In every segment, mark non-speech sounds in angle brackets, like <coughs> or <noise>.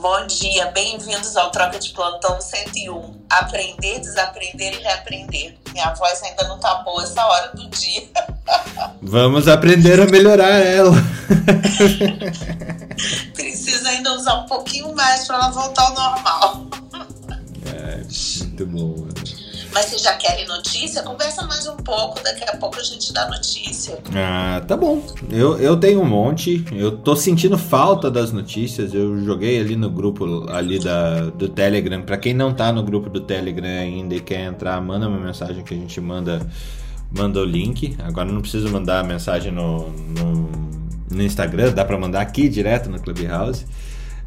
Bom dia, bem-vindos ao Troca de Plantão 101. Aprender, desaprender e reaprender. Minha voz ainda não tá boa essa hora do dia. <laughs> Vamos aprender a melhorar ela. <laughs> Precisa ainda usar um pouquinho mais para ela voltar ao normal. É, muito bom. Mas vocês já querem notícia? Conversa mais um pouco, daqui a pouco a gente dá notícia. Ah, tá bom. Eu, eu tenho um monte. Eu tô sentindo falta das notícias. Eu joguei ali no grupo ali da, do Telegram. Para quem não tá no grupo do Telegram ainda e quer entrar, manda uma mensagem que a gente manda, manda o link. Agora não precisa mandar mensagem no, no, no Instagram, dá para mandar aqui direto no Clubhouse.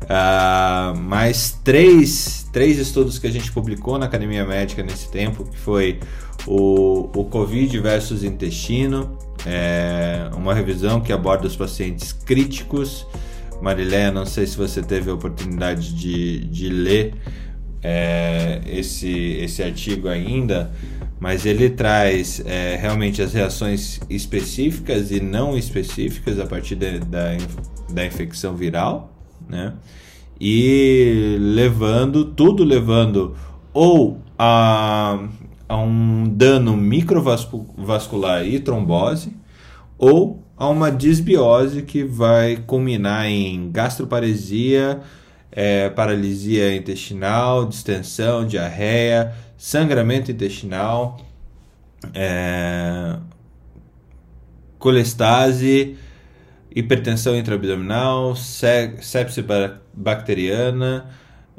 Uh, mais três, três estudos que a gente publicou na Academia Médica nesse tempo, que foi o, o Covid versus intestino, é, uma revisão que aborda os pacientes críticos. Marilé, não sei se você teve a oportunidade de, de ler é, esse, esse artigo ainda, mas ele traz é, realmente as reações específicas e não específicas a partir de, da, da infecção viral né? E levando, tudo levando ou a, a um dano microvascular e trombose, ou a uma disbiose que vai culminar em gastroparesia, é, paralisia intestinal, distensão, diarreia, sangramento intestinal, é, colestase, hipertensão intraabdominal, sepse bacteriana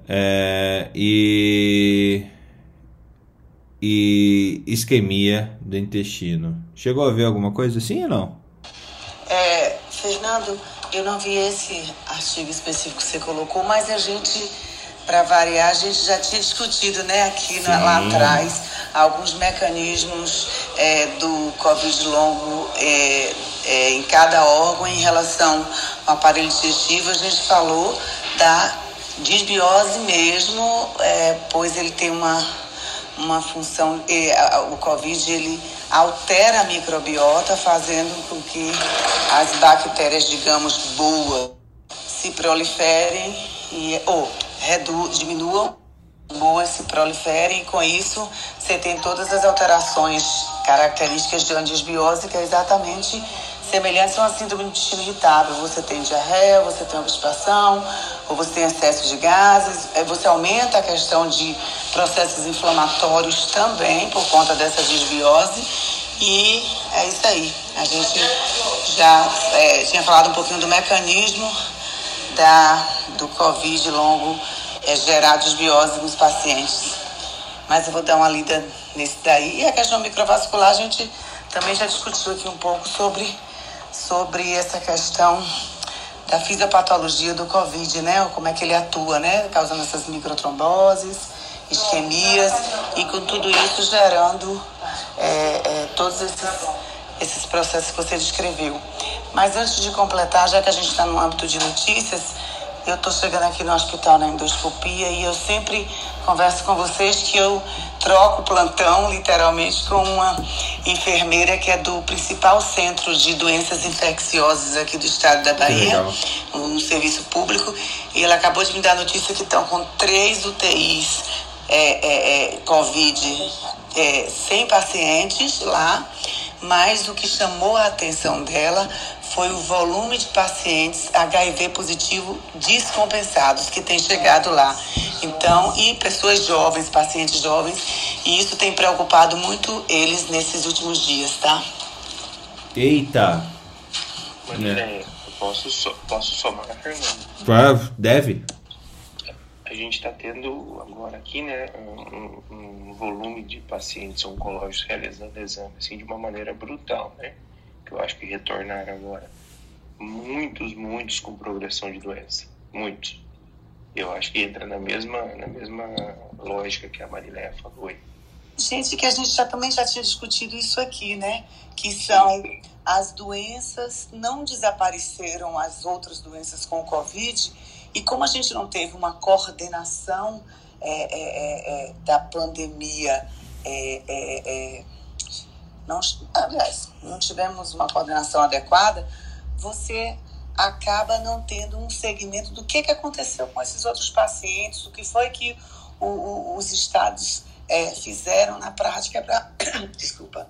é, e, e isquemia do intestino. Chegou a ver alguma coisa assim ou não? É, Fernando, eu não vi esse artigo específico que você colocou, mas a gente, para variar, a gente já tinha discutido né, aqui na, lá atrás alguns mecanismos é, do Covid longo. É, é, em cada órgão em relação ao aparelho digestivo, a gente falou da disbiose mesmo, é, pois ele tem uma, uma função, o Covid ele altera a microbiota, fazendo com que as bactérias, digamos, boas, se proliferem e, ou redu, diminuam, boas se proliferem, e com isso você tem todas as alterações características de uma disbiose, que é exatamente semelhantes a uma síndrome do intestino irritável. Você tem diarreia, você tem obstipação, ou você tem excesso de gases, é, você aumenta a questão de processos inflamatórios também por conta dessa desbiose. E é isso aí. A gente já é, tinha falado um pouquinho do mecanismo da, do Covid longo é, gerar desbiose nos pacientes. Mas eu vou dar uma lida nesse daí. E a questão microvascular, a gente também já discutiu aqui um pouco sobre sobre essa questão da fisiopatologia do Covid, né? Como é que ele atua, né? Causando essas microtromboses, isquemias e com tudo isso gerando é, é, todos esses, esses processos que você descreveu. Mas antes de completar, já que a gente está no âmbito de notícias, eu estou chegando aqui no hospital na endoscopia e eu sempre converso com vocês que eu troco plantão, literalmente, com uma enfermeira que é do principal centro de doenças infecciosas aqui do estado da Bahia, um serviço público, e ela acabou de me dar a notícia que estão com três UTIs é, é, é, Covid é, sem pacientes lá, mas o que chamou a atenção dela foi o volume de pacientes HIV positivo descompensados que tem chegado lá. Então, e pessoas jovens, pacientes jovens, e isso tem preocupado muito eles nesses últimos dias, tá? Eita! Mas, é. posso, so, posso somar, Fernando? Deve. A gente está tendo agora aqui, né, um, um, volume de pacientes oncológicos realizando exame assim, de uma maneira brutal, né? Que eu acho que retornaram agora. Muitos, muitos com progressão de doença. Muitos. Eu acho que entra na mesma, na mesma lógica que a Marilé falou aí. Gente, que a gente já também já tinha discutido isso aqui, né? Que são as doenças não desapareceram as outras doenças com o Covid e como a gente não teve uma coordenação é, é, é, é da pandemia é, é, não, aliás, não tivemos uma coordenação adequada, você acaba não tendo um segmento do que, que aconteceu com esses outros pacientes, o que foi que o, o, os estados é, fizeram na prática para <coughs> desculpa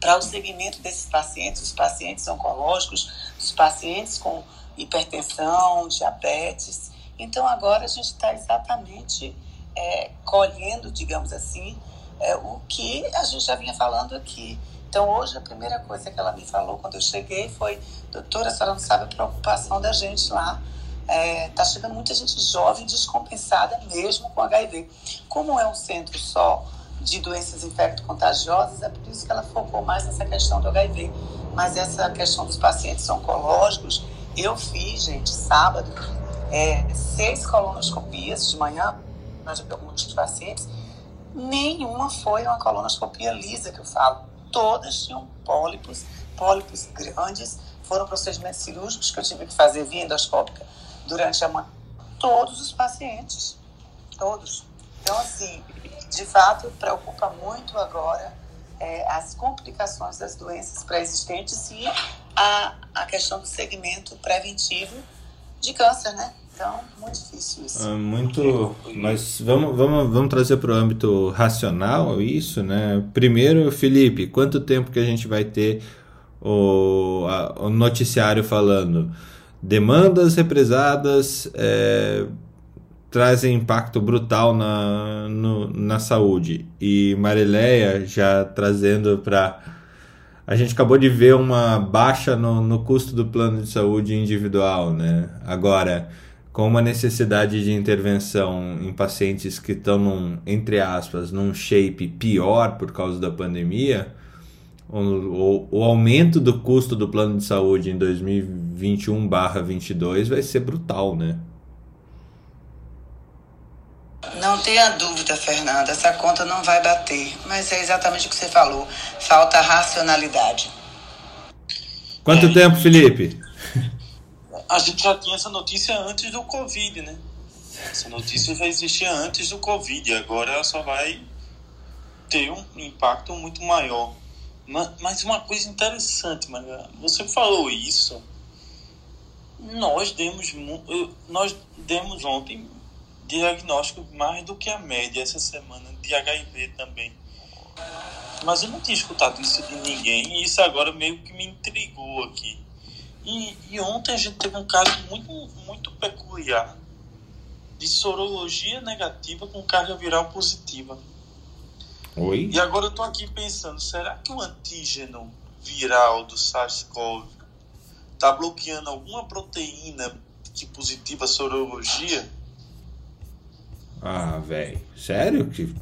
para o segmento desses pacientes, os pacientes oncológicos, os pacientes com hipertensão, diabetes. Então agora a gente está exatamente é, colhendo, digamos assim, é, o que a gente já vinha falando aqui. Então hoje a primeira coisa que ela me falou quando eu cheguei foi, doutora, a senhora não sabe a preocupação da gente lá é, tá chegando muita gente jovem descompensada mesmo com HIV. Como é um centro só de doenças infecto-contagiosas, é por isso que ela focou mais nessa questão do HIV. Mas essa questão dos pacientes oncológicos, eu fiz, gente, sábado, é, seis colonoscopias de manhã, nós alguns pacientes, nenhuma foi uma colonoscopia lisa que eu falo. Todas tinham pólipos, pólipos grandes, foram procedimentos cirúrgicos que eu tive que fazer via endoscópica durante a manhã. Todos os pacientes. Todos. Então, assim, de fato, preocupa muito agora é, as complicações das doenças pré-existentes e a, a questão do segmento preventivo de câncer, né? Então, muito difícil isso. É muito. Mas vamos, vamos, vamos trazer para o âmbito racional isso, né? Primeiro, Felipe, quanto tempo que a gente vai ter o, a, o noticiário falando? demandas represadas é, trazem impacto brutal na, no, na saúde. E Marileia já trazendo para. A gente acabou de ver uma baixa no, no custo do plano de saúde individual, né? Agora, com uma necessidade de intervenção em pacientes que estão, num, entre aspas, num shape pior por causa da pandemia, o, o, aumento do custo do plano de saúde em 2021/22 vai ser brutal, né? Não tenha dúvida, Fernanda, essa conta não vai bater. Mas é exatamente o que você falou. Falta racionalidade. Quanto é, tempo, Felipe? A gente já tinha essa notícia antes do Covid, né? Essa notícia já existia antes do Covid. Agora ela só vai ter um impacto muito maior. Mas uma coisa interessante, Maria, você falou isso. Nós demos, nós demos ontem diagnóstico mais do que a média essa semana de HIV também. Mas eu não tinha escutado isso de ninguém e isso agora meio que me intrigou aqui. E, e ontem a gente teve um caso muito, muito peculiar de sorologia negativa com carga viral positiva. Oi? E agora eu tô aqui pensando, será que o antígeno viral do SARS-CoV tá bloqueando alguma proteína que positiva a sorologia? Ah, velho. Sério? Que...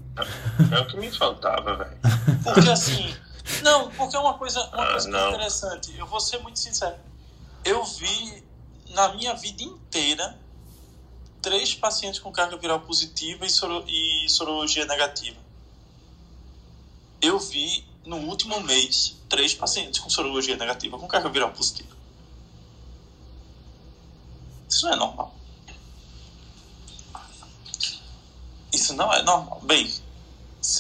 É o que me faltava, velho. Porque assim. Não, porque é uma coisa, uma ah, coisa é interessante. Eu vou ser muito sincero. Eu vi na minha vida inteira três pacientes com carga viral positiva e, soro, e sorologia negativa eu vi no último mês três pacientes com sorologia negativa com carga viral positiva. Isso não é normal. Isso não é normal. Bem,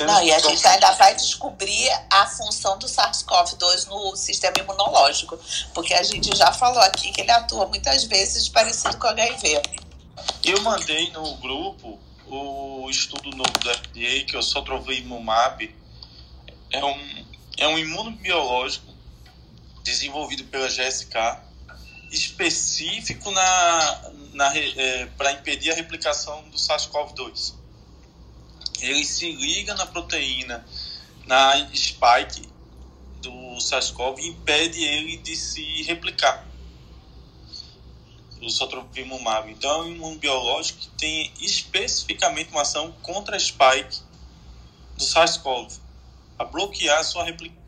não, e a gente ainda vai descobrir a função do SARS-CoV-2 no sistema imunológico, porque a gente já falou aqui que ele atua muitas vezes parecido com HIV. Eu mandei no grupo o estudo novo do FDA, que eu só trovei Imumab, é um, é um imunobiológico desenvolvido pela GSK, específico na, na, é, para impedir a replicação do SARS-CoV-2. Ele se liga na proteína, na spike do SARS-CoV e impede ele de se replicar. O sotrovimumab. Então, é um imunobiológico que tem especificamente uma ação contra a spike do SARS-CoV a bloquear sua replicação.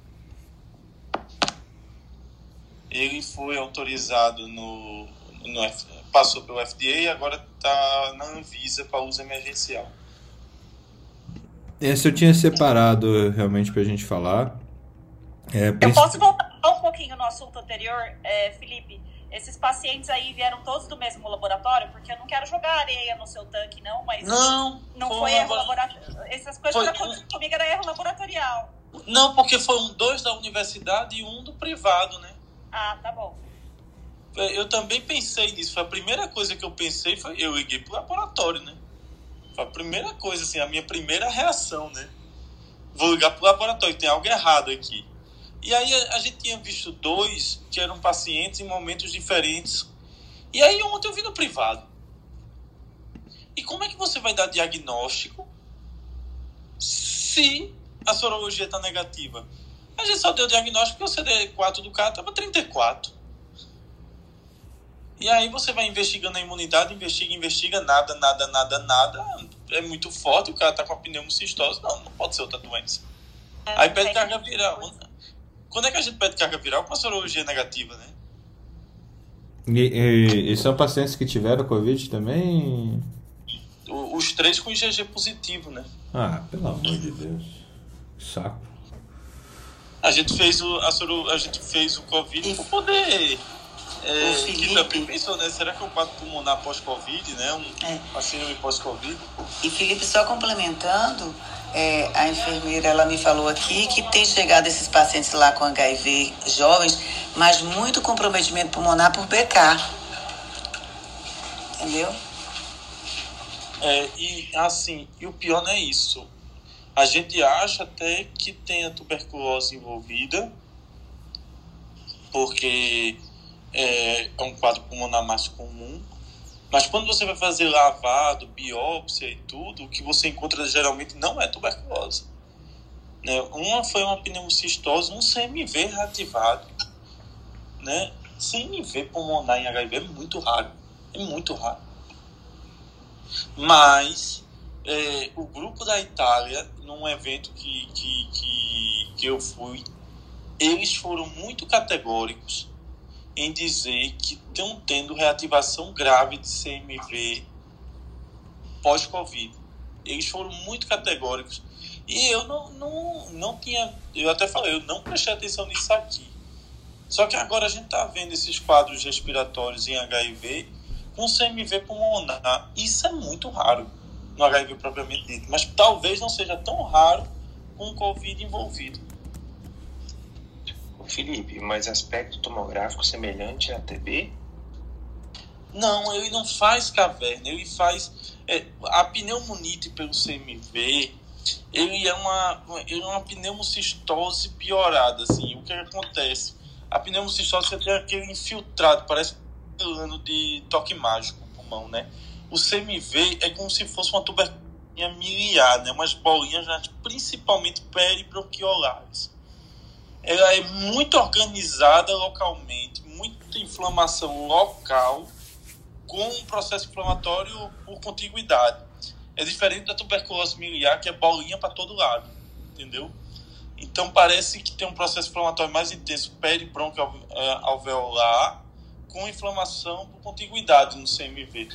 Ele foi autorizado no, no passou pelo FDA e agora está na Anvisa para uso emergencial. Esse eu tinha separado realmente para a gente falar. É, eu posso voltar um pouquinho no assunto anterior, é, Felipe? esses pacientes aí vieram todos do mesmo laboratório, porque eu não quero jogar areia no seu tanque, não, mas não, não foi, foi erro laboratorial. Essas coisas foi, que aconteceram comigo era erro laboratorial. Não, porque foram dois da universidade e um do privado, né? Ah, tá bom. é, eu também pensei nisso. Foi a primeira coisa que eu pensei foi eu liguei pro laboratório, né? A primeira coisa, assim, a minha primeira reação, né? Vou ligar pro laboratório, tem algo errado aqui. E aí a gente tinha visto dois que eram pacientes em momentos diferentes. E aí ontem eu vi no privado. E como é que você vai dar diagnóstico se a sorologia está negativa? A gente só deu diagnóstico porque o CD4 do cara estava 34. E aí você vai investigando a imunidade, investiga, investiga, nada, nada, nada, nada. É muito forte, o cara tá com a pneumocistose. Não, não pode ser outra doença. É, aí pede carga viral. Quando é que a gente pede carga viral com a sorologia negativa, né? E, e, e são pacientes que tiveram Covid também? Os três com IgG positivo, né? Ah, pelo amor de Deus. Saco. A gente fez o, a, soro, a gente fez o Covid para poder é, o Felipe... Que também pensou, né? Será que um quadro pulmonar pós-Covid, né? Um é. paciente pós-Covid. E Felipe, só complementando, é, a enfermeira ela me falou aqui que tem chegado esses pacientes lá com HIV jovens, mas muito comprometimento pulmonar por BK. Entendeu? É, e assim, e o pior não é isso. A gente acha até que tem a tuberculose envolvida, porque é, é um quadro pulmonar mais comum. Mas quando você vai fazer lavado, biópsia e tudo, o que você encontra geralmente não é tuberculose. Né? Uma foi uma pneumocistose, um CMV reativado. Né? CMV pulmonar em HIV é muito raro. É muito raro. Mas é, o grupo da Itália, num evento que, que, que, que eu fui, eles foram muito categóricos em dizer que estão tendo reativação grave de CMV pós-Covid. Eles foram muito categóricos. E eu não, não, não tinha. Eu até falei, eu não prestei atenção nisso aqui. Só que agora a gente está vendo esses quadros respiratórios em HIV com CMV pulmonar. Isso é muito raro no HIV propriamente dito. Mas talvez não seja tão raro com o Covid envolvido. Felipe, mas aspecto tomográfico semelhante a TB? Não, ele não faz caverna, ele faz. É, a pneumonite pelo CMV, ele é uma, ele é uma pneumocistose piorada. Assim, o que acontece? A pneumocistose tem aquele infiltrado, parece ano de toque mágico no pulmão, né? O CMV é como se fosse uma tuberculose miliar, né? umas bolinhas, principalmente peribronquiolares ela é muito organizada localmente, muita inflamação local, com um processo inflamatório por contiguidade. É diferente da tuberculose miliar, que é bolinha para todo lado, entendeu? Então parece que tem um processo inflamatório mais intenso peribronquioalveolar com inflamação por contiguidade no CMV.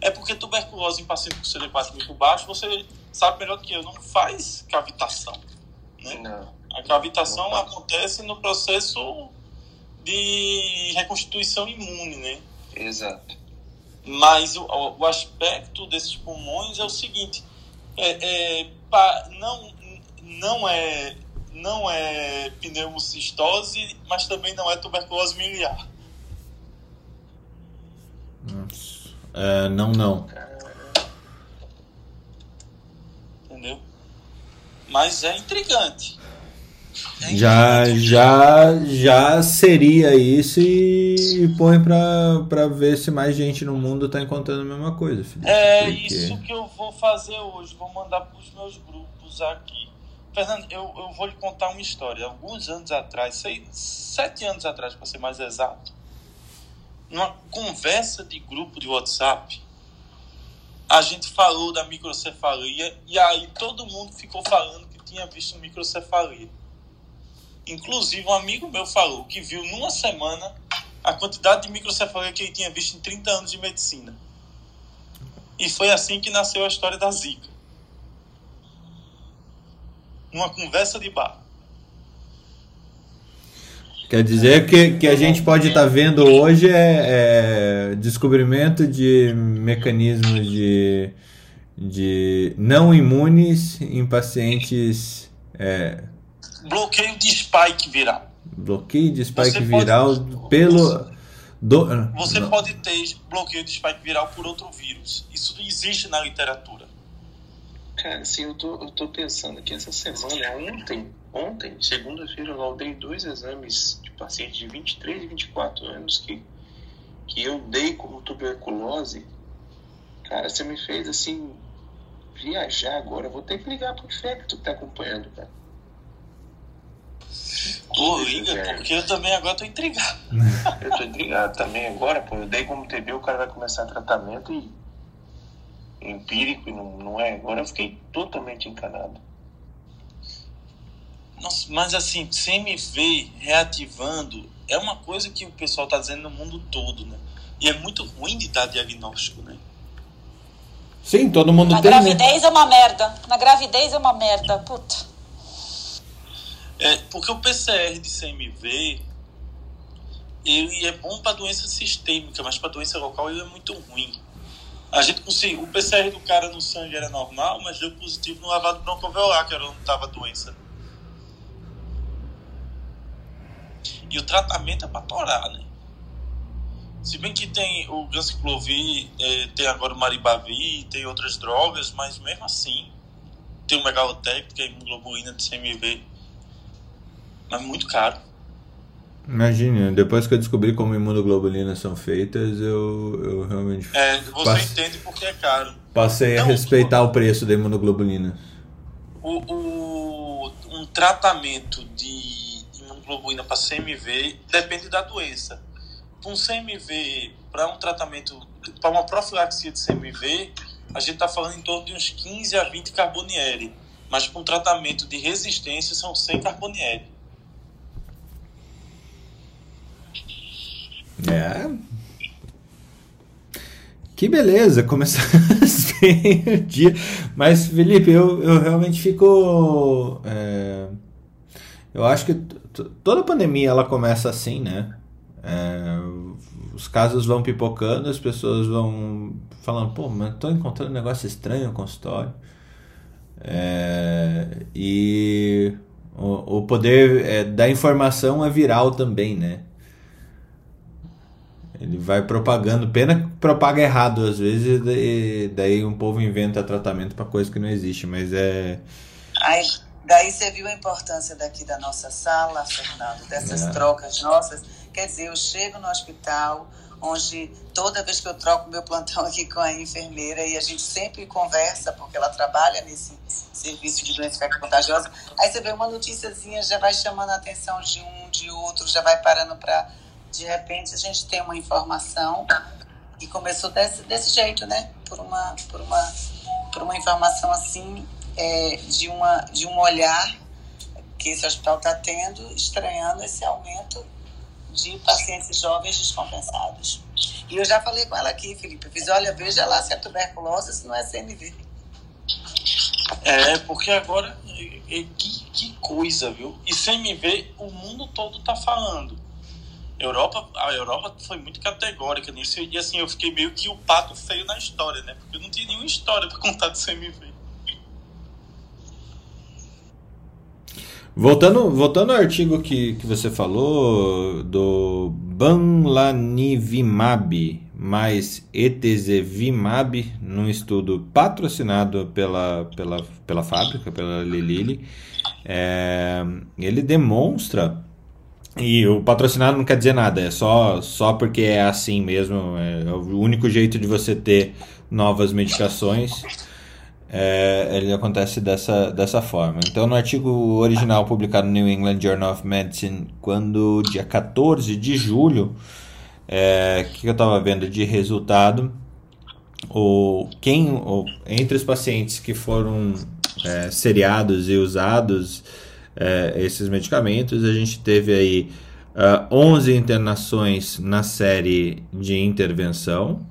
É porque tuberculose em paciente com CD4 muito baixo, você sabe melhor do que eu, não faz cavitação. Né? Não. A cavitação acontece no processo de reconstituição imune, né? Exato. Mas o, o aspecto desses pulmões é o seguinte: é, é, pa, não, não é não é pneumocistose, mas também não é tuberculose miliar. É, não, não. Entendeu? Mas é intrigante. Já, já, já seria isso e põe pra, pra ver se mais gente no mundo tá encontrando a mesma coisa. Felipe, é porque... isso que eu vou fazer hoje. Vou mandar pros meus grupos aqui. Fernando, eu, eu vou lhe contar uma história. Alguns anos atrás, seis, sete anos atrás, para ser mais exato, numa conversa de grupo de WhatsApp, a gente falou da microcefalia e aí todo mundo ficou falando que tinha visto microcefalia. Inclusive, um amigo meu falou que viu numa semana a quantidade de microcefalia que ele tinha visto em 30 anos de medicina. E foi assim que nasceu a história da Zika. Numa conversa de bar. Quer dizer que, que a gente pode estar tá vendo hoje é, é, descobrimento de mecanismos de, de não imunes em pacientes é, bloqueio de spike viral. Bloqueio de spike Você viral pelo, Do... Você não. pode ter bloqueio de spike viral por outro vírus. Isso existe na literatura. Cara, assim, eu tô, eu tô pensando que essa semana, ontem, ontem, segunda-feira, eu dei dois exames de pacientes de 23 e 24 anos que, que eu dei como tuberculose. Cara, você me fez assim viajar agora. Eu vou ter que ligar pro infecto que tá acompanhando, cara. Pô, liga, porque eu também agora tô intrigado. <laughs> eu tô intrigado também agora, pô. Eu dei como TB, o cara vai começar tratamento e empírico e não, não é. Agora eu fiquei totalmente encanado. Nossa, mas assim, CMV reativando é uma coisa que o pessoal está dizendo no mundo todo, né? E é muito ruim de dar diagnóstico, né? Sim, todo mundo Na tem. Na né? gravidez né? é uma merda. Na gravidez é uma merda, puta. É, porque o PCR de CMV ele é bom para doença sistêmica, mas para doença local ele é muito ruim. A gente conseguiu. O PCR do cara no sangue era normal, mas deu positivo no lavado broncoalveolar, que era onde estava a doença. E o tratamento é para torar, né? Se bem que tem o ganciclovir, é, tem agora o maribavir, tem outras drogas, mas mesmo assim tem o megalotec, que é a hemoglobina de CMV, mas muito caro. Imagine, depois que eu descobri como imunoglobulinas são feitas, eu, eu realmente. É, você passe... entende porque é caro. Passei Não, a respeitar o preço da imunoglobulina. O, o, um tratamento de imunoglobulina para CMV depende da doença. Para um CMV, para um tratamento, para uma profilaxia de CMV, a gente está falando em torno de uns 15 a 20 carbonieri. Mas para um tratamento de resistência são 100 carbonieri. É. Que beleza, começamos <laughs> bem o dia. Mas, Felipe, eu, eu realmente fico. É, eu acho que toda pandemia ela começa assim, né? É, os casos vão pipocando, as pessoas vão falando, pô, mas tô encontrando um negócio estranho no consultório. É, e o, o poder é, da informação é viral também, né? Ele vai propagando, pena que propaga errado às vezes, e daí um povo inventa tratamento para coisa que não existe, mas é. Aí, daí você viu a importância daqui da nossa sala, Fernando, dessas é. trocas nossas. Quer dizer, eu chego no hospital, onde toda vez que eu troco meu plantão aqui com a enfermeira e a gente sempre conversa, porque ela trabalha nesse serviço de doença contagiosa, aí você vê uma noticiazinha, já vai chamando a atenção de um, de outro, já vai parando para de repente a gente tem uma informação e começou desse, desse jeito, né? Por uma, por uma, por uma informação assim, é, de, uma, de um olhar que esse hospital está tendo, estranhando esse aumento de pacientes jovens descompensados. E eu já falei com ela aqui, Felipe, eu fiz, olha, veja lá se é tuberculose, se não é CMV. É, porque agora, que, que coisa, viu? E CMV, o mundo todo está falando. Europa, a Europa foi muito categórica nisso. E assim, eu fiquei meio que o pato feio na história, né? Porque eu não tinha nenhuma história para contar do CMV. Voltando, voltando ao artigo que, que você falou do Banlanivimab mais Etezevimab, num estudo patrocinado pela, pela, pela fábrica, pela Lilly, é, ele demonstra e o patrocinado não quer dizer nada, é só, só porque é assim mesmo. É, o único jeito de você ter novas medicações. É, ele acontece dessa, dessa forma. Então, no artigo original publicado no New England Journal of Medicine, quando dia 14 de julho, é, que eu estava vendo de resultado, o, quem, o, entre os pacientes que foram é, seriados e usados é, esses medicamentos. A gente teve aí uh, ah, 11 internações na série de intervenção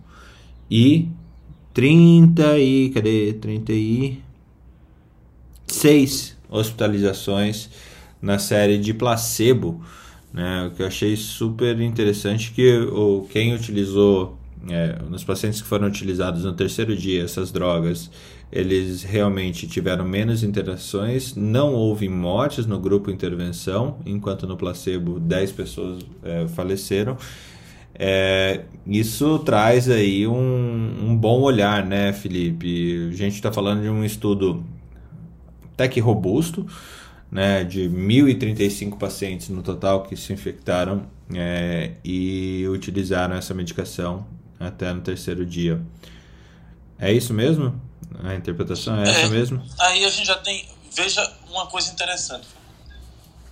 e 30 e cadê 36 hospitalizações na série de placebo, né? O que eu achei super interessante que o quem utilizou é, nos pacientes que foram utilizados no terceiro dia essas drogas eles realmente tiveram menos interações, não houve mortes no grupo intervenção, enquanto no placebo 10 pessoas é, faleceram. É, isso traz aí um, um, bom olhar, né, Felipe? A gente está falando de um estudo até que robusto, né, de 1.035 pacientes no total que se infectaram é, e utilizaram essa medicação até no terceiro dia. É isso mesmo? A interpretação é, é essa mesmo? Aí a gente já tem. Veja uma coisa interessante.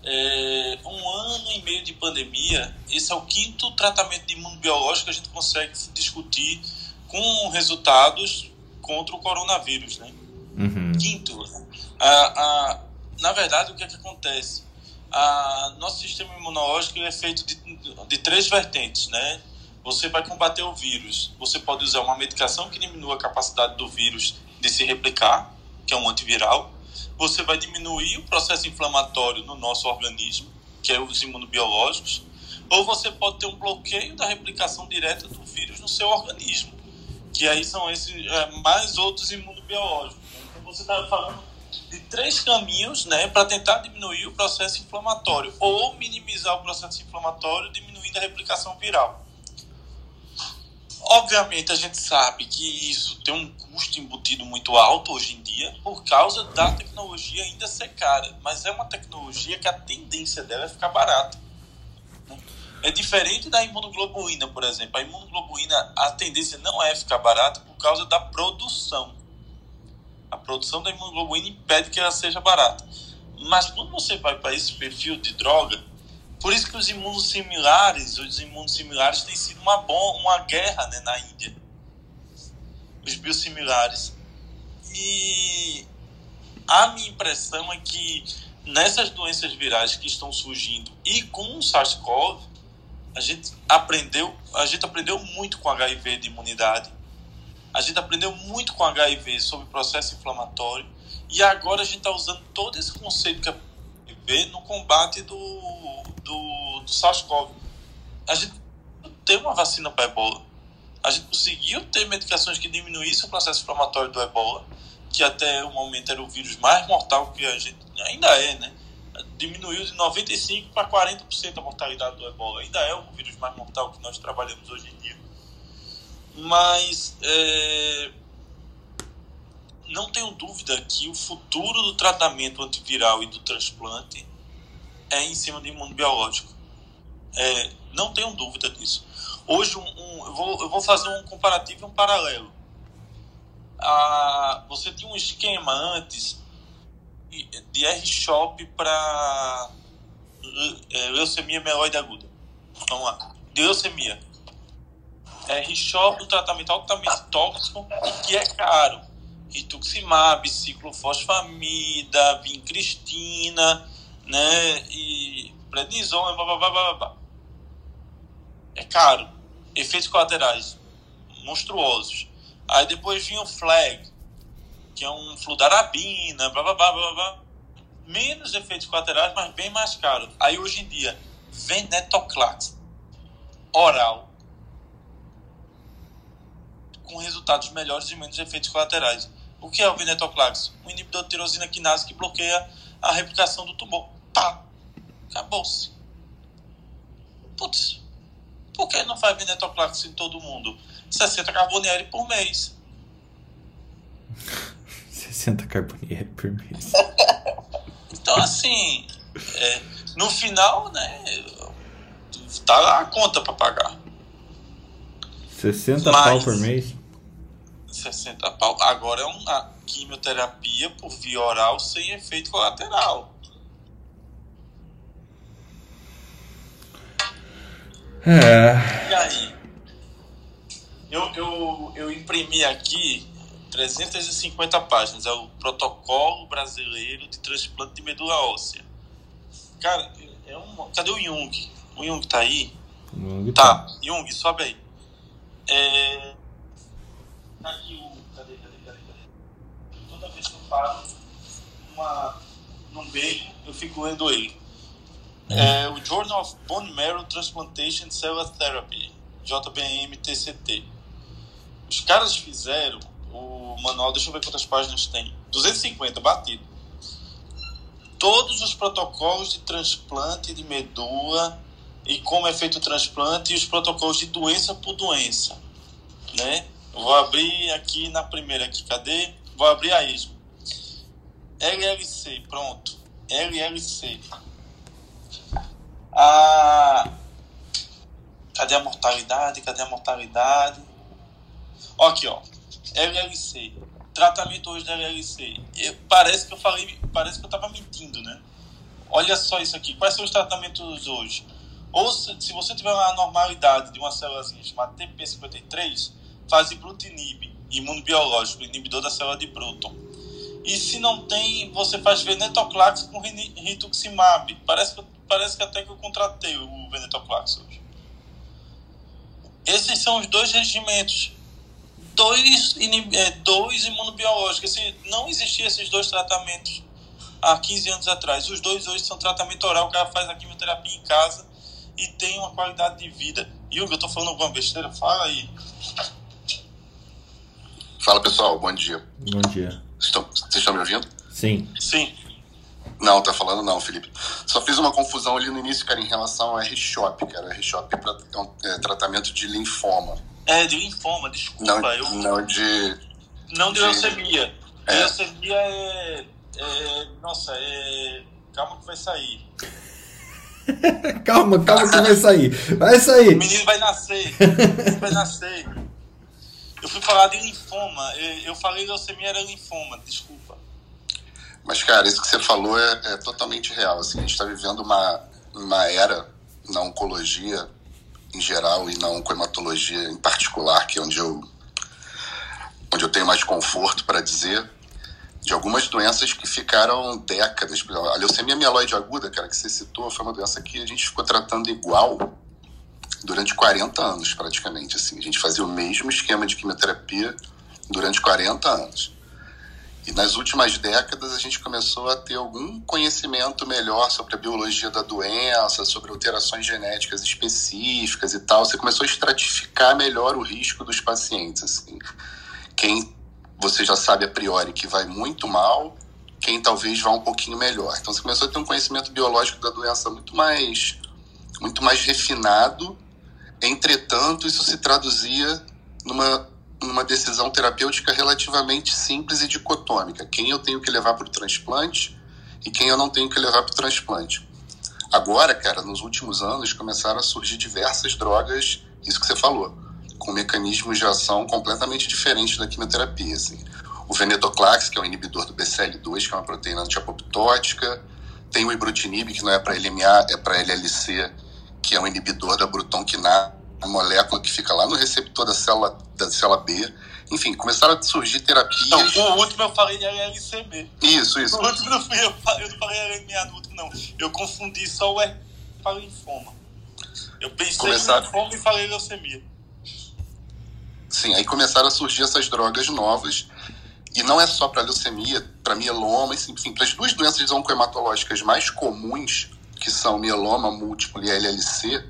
É, um ano e meio de pandemia, esse é o quinto tratamento de imunobiológico que a gente consegue discutir com resultados contra o coronavírus, né? Uhum. Quinto. A, a, na verdade, o que é que acontece? A, nosso sistema imunológico é feito de, de três vertentes, né? Você vai combater o vírus. Você pode usar uma medicação que diminua a capacidade do vírus de se replicar, que é um antiviral. Você vai diminuir o processo inflamatório no nosso organismo, que é os imunobiológicos. Ou você pode ter um bloqueio da replicação direta do vírus no seu organismo, que aí são esses é, mais outros imunobiológicos. Então você está falando de três caminhos né, para tentar diminuir o processo inflamatório ou minimizar o processo inflamatório diminuindo a replicação viral. Obviamente, a gente sabe que isso tem um custo embutido muito alto hoje em dia por causa da tecnologia ainda ser cara, mas é uma tecnologia que a tendência dela é ficar barata. Né? É diferente da imunoglobulina, por exemplo. A imunoglobulina, a tendência não é ficar barata por causa da produção. A produção da imunoglobulina impede que ela seja barata. Mas quando você vai para esse perfil de droga, por isso que os imunossimilares, os imunossimilares têm sido uma, bom, uma guerra né, na Índia. Os biosimilares. E a minha impressão é que nessas doenças virais que estão surgindo e com o SARS-CoV, a gente aprendeu, a gente aprendeu muito com HIV de imunidade. A gente aprendeu muito com HIV sobre processo inflamatório e agora a gente está usando todo esse conceito que é HIV no combate do do, do SARS-CoV. A gente tem uma vacina para ebola. A gente conseguiu ter medicações que diminuíssem o processo inflamatório do ebola, que até o momento era o vírus mais mortal que a gente ainda é, né? Diminuiu de 95 para 40% a mortalidade do ebola. Ainda é o vírus mais mortal que nós trabalhamos hoje em dia. Mas é, não tenho dúvida que o futuro do tratamento antiviral e do transplante é em cima do imunobiológico. É, não tenho dúvida disso. Hoje, um, um, eu, vou, eu vou fazer um comparativo e um paralelo. Ah, você tinha um esquema antes de R-Shop para é, leucemia mieloide aguda. Vamos lá. De leucemia. R-Shop, um tratamento altamente tóxico e que é caro. Rituximab, ciclofosfamida, vincristina, né? E prednisona, blá, blá, blá, blá, blá. É caro. Efeitos colaterais monstruosos. Aí depois vinha o flag, que é um fludarabina, blá, blá, blá, blá, blá. Menos efeitos colaterais, mas bem mais caro. Aí hoje em dia, venetoclax oral com resultados melhores e menos efeitos colaterais. O que é o venetoclax? Um inibidor de tirosina quinase que bloqueia a replicação do tumor. Pá, acabou-se. Putz, por que não faz venetoclax em todo mundo? 60 carbonieri por mês. <laughs> 60 carbonieri por mês. <laughs> Então, assim, é, no final, né, tá lá a conta para pagar. 60 Mas, pau por mês? 60 pau. Agora é uma quimioterapia por via oral sem efeito colateral. É. E aí? Eu, eu, eu imprimi aqui 350 páginas. É o protocolo brasileiro de transplante de medula óssea. Cara, é um. Cadê o Jung? O Jung tá aí? Jung tá. tá. Jung, sobe aí. É. Aqui o. Cadê, cadê, cadê, cadê? Toda vez que eu paro uma, num bacon, eu fico lendo ele. É o Journal of Bone Marrow Transplantation Cell Therapy, JBM-TCT. Os caras fizeram o manual, deixa eu ver quantas páginas tem, 250, batido. Todos os protocolos de transplante de medula e como é feito o transplante e os protocolos de doença por doença, né? Vou abrir aqui na primeira aqui, cadê? Vou abrir a ESMO. LLC, pronto. LLC. Ah, cadê a mortalidade? Cadê a mortalidade? Aqui, ó. LLC. Tratamento hoje da LLC. Eu, parece que eu falei, parece que eu tava mentindo, né? Olha só isso aqui. Quais são os tratamentos hoje? Ou se, se você tiver uma anormalidade de uma célula chamada TP53, faz ibrutinib, imunobiológico, inibidor da célula de Bruton. E se não tem, você faz venetoclax com rituximab. Parece parece que até que eu contratei o venetoclax hoje. Esses são os dois regimentos. Dois, é, dois imunobiológicos. Se não existiam esses dois tratamentos há 15 anos atrás. Os dois hoje são tratamento oral, o cara faz a quimioterapia em casa e tem uma qualidade de vida. Yuga, eu tô falando alguma besteira? Fala aí. Fala pessoal, bom dia. Bom dia. Estão, vocês estão me ouvindo? Sim. Sim. Não, tá falando não, Felipe. Só fiz uma confusão ali no início, cara, em relação ao R-Shop, cara. R-Shop é um é, tratamento de linfoma. É, de linfoma, desculpa. Não, eu... não de. Não de, de... leucemia. É. Leucemia é, é. Nossa, é. Calma que vai sair. <laughs> calma, calma que vai sair. Vai sair. O menino vai nascer. O menino vai nascer. Eu fui falar de linfoma. Eu falei leucemia era linfoma, desculpa. Mas, cara, isso que você falou é, é totalmente real. Assim, a gente está vivendo uma, uma era na oncologia em geral e na oncohematologia em particular, que é onde eu, onde eu tenho mais conforto para dizer, de algumas doenças que ficaram décadas. A leucemia mieloide aguda, cara, que você citou, foi uma doença que a gente ficou tratando igual durante 40 anos, praticamente. Assim. A gente fazia o mesmo esquema de quimioterapia durante 40 anos. E nas últimas décadas a gente começou a ter algum conhecimento melhor sobre a biologia da doença, sobre alterações genéticas específicas e tal. Você começou a estratificar melhor o risco dos pacientes. Assim. Quem você já sabe a priori que vai muito mal, quem talvez vá um pouquinho melhor. Então você começou a ter um conhecimento biológico da doença muito mais, muito mais refinado Entretanto, isso se traduzia numa, numa decisão terapêutica relativamente simples e dicotômica: quem eu tenho que levar para o transplante e quem eu não tenho que levar para o transplante. Agora, cara, nos últimos anos começaram a surgir diversas drogas, isso que você falou, com mecanismos de ação completamente diferentes da quimioterapia. Assim. O venetoclax, que é o inibidor do BCL2, que é uma proteína antiapoptótica, tem o ibrutinib, que não é para LMA, é para LLC, que é um inibidor da Bruton quinase, a molécula que fica lá no receptor da célula, da célula B. Enfim, começaram a surgir terapias. O último eu falei de LCB. Isso, isso. O último não fui eu, eu não falei LMA no último, não. Eu confundi só o R para linfoma. Eu pensei começaram... em linfoma e falei leucemia. Sim, aí começaram a surgir essas drogas novas. E não é só para leucemia, para mieloma, enfim, para as duas doenças oncohematológicas mais comuns que são mieloma múltiplo e LLC,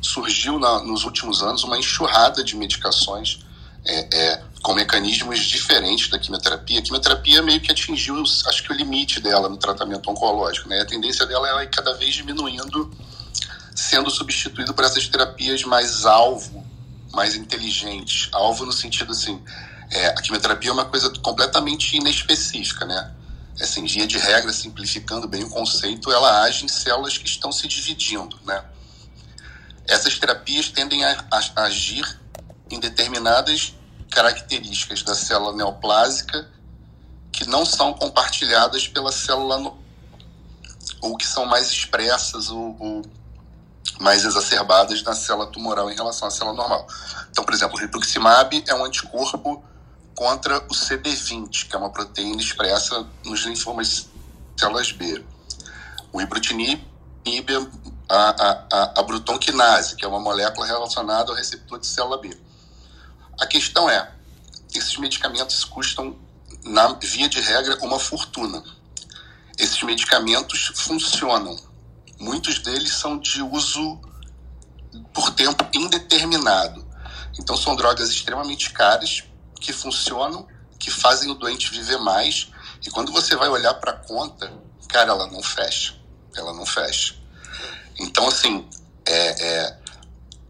surgiu na, nos últimos anos uma enxurrada de medicações é, é, com mecanismos diferentes da quimioterapia. A quimioterapia meio que atingiu, acho que o limite dela no tratamento oncológico. Né? A tendência dela é cada vez diminuindo, sendo substituído por essas terapias mais alvo, mais inteligentes. Alvo no sentido assim, é, a quimioterapia é uma coisa completamente inespecífica, né? Assim, via de regra, simplificando bem o conceito, ela age em células que estão se dividindo, né? Essas terapias tendem a, a, agir em determinadas características da célula neoplásica que não são compartilhadas pela célula no, ou que são mais expressas ou, ou, mais exacerbadas na célula tumoral em relação à célula normal. Então, por exemplo, o rituximab é um anticorpo contra o CD20, que é uma proteína expressa nos linfomas células B. O ibrutinib inibe a, a, a, brutonquinase, que é uma molécula relacionada ao receptor de célula B. A questão é, esses medicamentos custam, na via de regra, uma fortuna. Esses medicamentos funcionam. Muitos deles são de uso por tempo indeterminado. Então, são drogas extremamente caras que funcionam, que fazem o doente viver mais. E quando você vai olhar para a conta, cara, ela não fecha. Ela não fecha. Então, assim, é, é,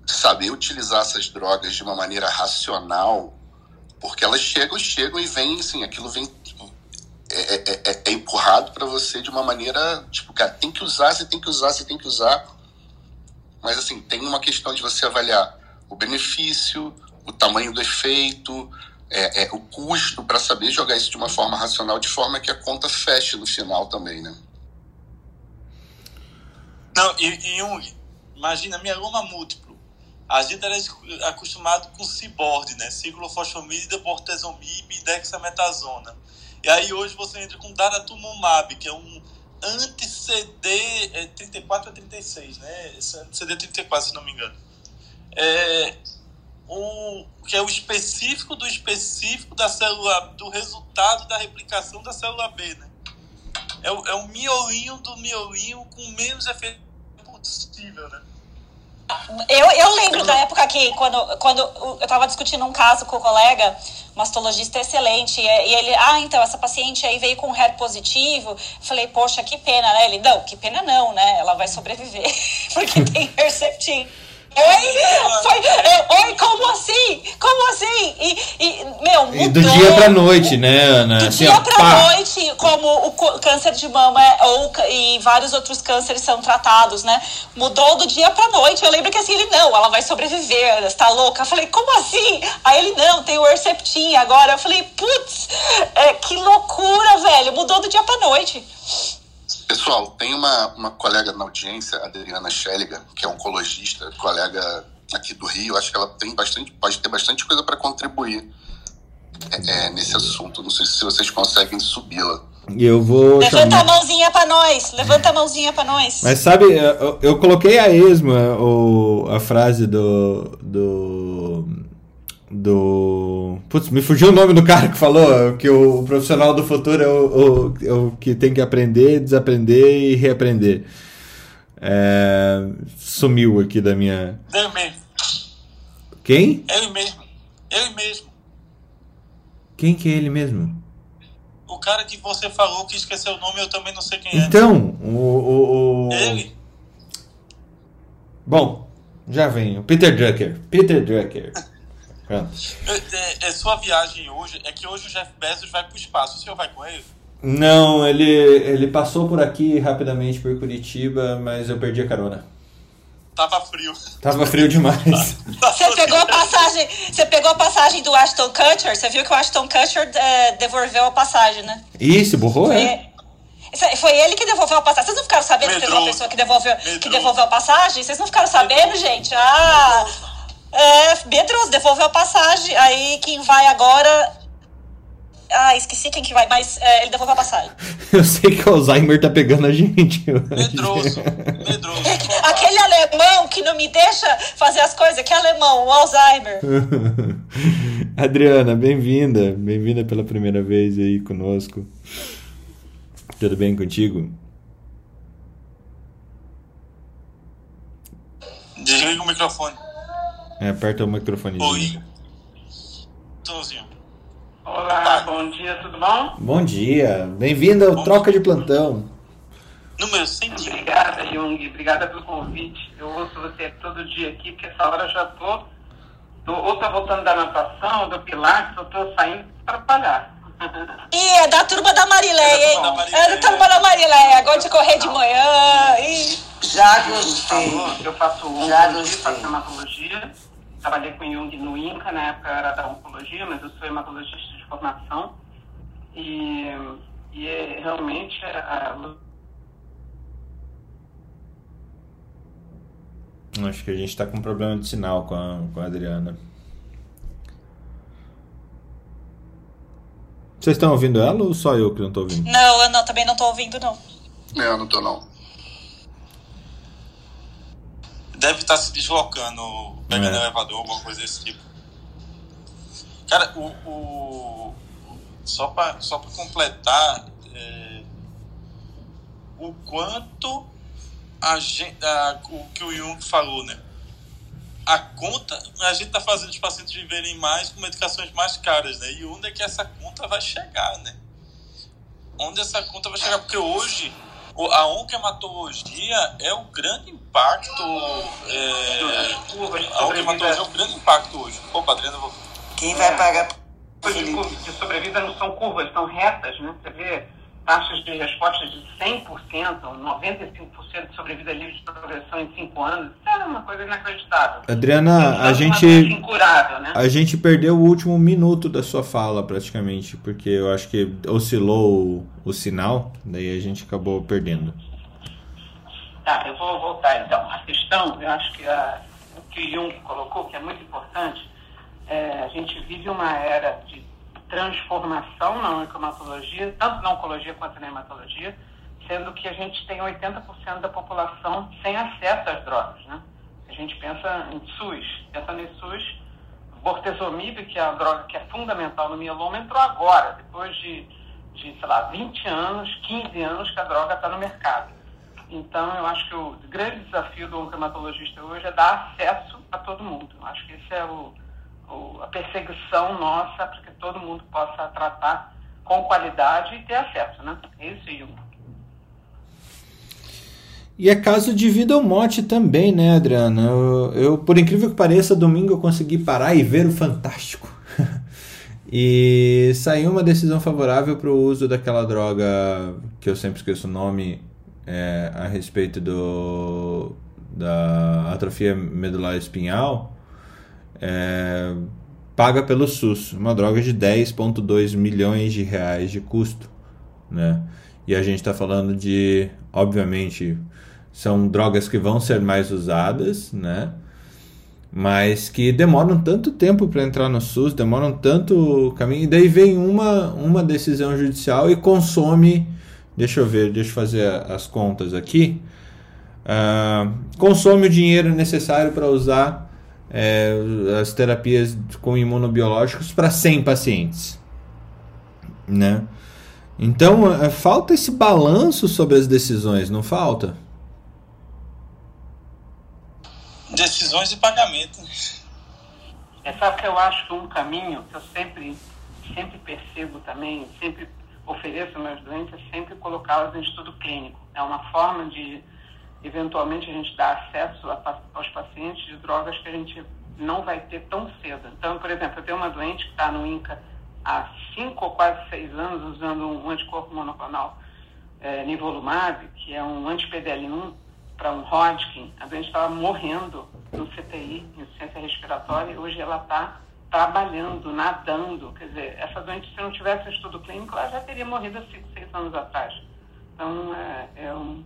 saber utilizar essas drogas de uma maneira racional, porque elas chegam, chegam e vêm, assim, aquilo vem é, é, é, é empurrado para você de uma maneira, tipo, cara, tem que usar, você tem que usar, você tem que usar. Mas, assim, tem uma questão de você avaliar o benefício, o tamanho do efeito, é, é, o custo para saber jogar isso de uma forma racional, de forma que a conta feche no final também, né? Não, e, e Jung, imagina mieloma múltiplo. A gente era acostumado com CIBORD, né? Ciclofosfamida, bortezomib e dexametasona. E aí hoje você entra com daratumumab, que é um anti-CD é 34 a 36, né? Esse anti-CD 34, se não me engano. É, o, que é o específico do específico da célula, do resultado da replicação da célula B, né? É o, é o miolinho do miolinho com menos efeito possível, né? Eu, eu lembro da época que, quando, quando eu estava discutindo um caso com o um colega, mastologista excelente, e ele, ah, então, essa paciente aí veio com HER positivo. Falei, poxa, que pena, né? Ele, não, que pena não, né? Ela vai sobreviver, <laughs> porque tem Herceptin. Oi? Foi, oi, como assim? Como assim? E, e meu, mudou. E do dia pra noite, né, Ana? Do assim, dia pra pá. noite, como o câncer de mama é, ou, e vários outros cânceres são tratados, né? Mudou do dia pra noite. Eu lembro que assim, ele, não, ela vai sobreviver, está louca. Eu falei, como assim? Aí ele, não, tem o Herceptin agora. Eu falei, putz, é, que loucura, velho. Mudou do dia pra noite. Pessoal, tem uma, uma colega na audiência, Adriana Schelliger, que é oncologista, colega aqui do Rio. Acho que ela tem bastante, pode ter bastante coisa para contribuir é, é, nesse assunto. Não sei se vocês conseguem subi-la. Eu vou. Levanta chamar... a mãozinha para nós. Levanta a mãozinha para nós. Mas sabe, eu, eu coloquei a esma, o, a frase do. do. Do. Putz, me fugiu o nome do cara que falou que o profissional do futuro é o, o, é o que tem que aprender, desaprender e reaprender. É, sumiu aqui da minha. Eu mesmo. Quem? Ele mesmo. Ele mesmo. Quem que é ele mesmo? O cara que você falou que esqueceu o nome, eu também não sei quem é. Então, o. o, o... Ele. Bom, já vem. O Peter Drucker. Peter Drucker. <laughs> É, é, é, sua viagem hoje é que hoje o Jeff Bezos vai para o espaço. O senhor vai com ele? Não, ele, ele passou por aqui rapidamente por Curitiba, mas eu perdi a carona. Tava frio. Tava frio demais. <laughs> Você pegou a passagem, você pegou a passagem do Ashton Kutcher? Você viu que o Ashton Kutcher é, devolveu a passagem, né? Isso, borrou, é? Foi ele que devolveu a passagem. Vocês não ficaram sabendo Medrou. que teve uma pessoa que devolveu, que devolveu a passagem? Vocês não ficaram sabendo, Medrou. gente? Ah, é, Medroso, devolveu a passagem. Aí quem vai agora ah, esqueci quem que vai, mas é, ele devolveu a passagem. <laughs> Eu sei que o Alzheimer tá pegando a gente. Medroso, medroso. <laughs> Aquele alemão que não me deixa fazer as coisas, que alemão, o Alzheimer. <laughs> Adriana, bem-vinda. Bem-vinda pela primeira vez aí conosco. Tudo bem contigo? Desliga o microfone. É, aperta o microfone. Oi. Tomzinho. Olá, bom dia, tudo bom? Bom dia, bem-vindo ao Troca de Plantão. Número 100. Obrigada, Jung, obrigada pelo convite. Eu ouço você todo dia aqui, porque essa hora eu já tô, tô ou tô voltando da natação, do pilates, ou tô saindo para trabalhar. <laughs> Ih, é da turma da Marileia, hein? É da turma da Marileia, agora de correr de manhã. Já gostei. Eu faço oncologia, faço hematologia. Trabalhei com Jung no INCA, na época era da oncologia, mas eu sou hematologista formação e, e é realmente a, Acho que a gente está com um problema de sinal com a, com a Adriana. Vocês estão ouvindo ela ou só eu que não estou ouvindo? Não, eu não, também não estou ouvindo, não. Eu não estou, não. Deve estar tá se deslocando, pegando é. elevador, alguma coisa desse tipo. Cara, o, o só para só completar, é, o quanto a gente, a, o que o Jung falou, né? A conta, a gente está fazendo os pacientes viverem mais com medicações mais caras, né? E onde é que essa conta vai chegar, né? Onde essa conta vai chegar? Porque hoje a onquematologia é o grande impacto. É, a onquematologia é o grande impacto hoje. Opa, Adriana, vou. Quem vai pagar? De, de sobrevida não são curvas, são retas, né? Você vê taxas de resposta de 100%, 95% de sobrevida livre de progressão em 5 anos, isso é uma coisa inacreditável. Adriana, a gente incurável, né? a gente perdeu o último minuto da sua fala praticamente, porque eu acho que oscilou o, o sinal, daí a gente acabou perdendo. Tá, eu vou voltar então. A questão, eu acho que a, o que Jung colocou, que é muito importante, é, a gente vive uma era de transformação na oncomatologia, tanto na oncologia quanto na hematologia, sendo que a gente tem 80% da população sem acesso às drogas, né? A gente pensa em SUS, pensando em SUS, bortezomib, que é a droga que é fundamental no mieloma, entrou agora, depois de, de sei lá, 20 anos, 15 anos que a droga está no mercado. Então, eu acho que o grande desafio do oncomatologista hoje é dar acesso a todo mundo. Eu acho que esse é o, a perseguição nossa para que todo mundo possa tratar com qualidade e ter acesso, né? Isso e um. E é caso de vida ou morte também, né, Adriana? Eu, eu, por incrível que pareça, domingo eu consegui parar e ver o Fantástico. <laughs> e saiu uma decisão favorável para o uso daquela droga que eu sempre esqueço o nome é, a respeito do da atrofia medular espinhal é, paga pelo SUS, uma droga de 10,2 milhões de reais de custo, né? E a gente está falando de, obviamente, são drogas que vão ser mais usadas, né? Mas que demoram tanto tempo para entrar no SUS, demoram tanto caminho, e daí vem uma, uma decisão judicial e consome. Deixa eu ver, deixa eu fazer as contas aqui. Uh, consome o dinheiro necessário para usar é, as terapias com imunobiológicos para 100 pacientes. Né? Então, é, falta esse balanço sobre as decisões, não falta? Decisões e pagamento. É, sabe que eu acho que um caminho que eu sempre, sempre percebo também, sempre ofereço aos meus doentes, é sempre colocá-los em estudo clínico. É uma forma de eventualmente a gente dá acesso a, aos pacientes de drogas que a gente não vai ter tão cedo. Então, por exemplo, eu tenho uma doente que está no INCA há cinco ou quase seis anos usando um anticorpo monoclonal é, nivolumab, que é um anti-PDL1 para um Hodgkin. A doente estava morrendo no CTI, insuficiência respiratória, e hoje ela está trabalhando, nadando. Quer dizer, essa doente, se não tivesse estudo clínico, ela já teria morrido há cinco, seis anos atrás. Então, é, é um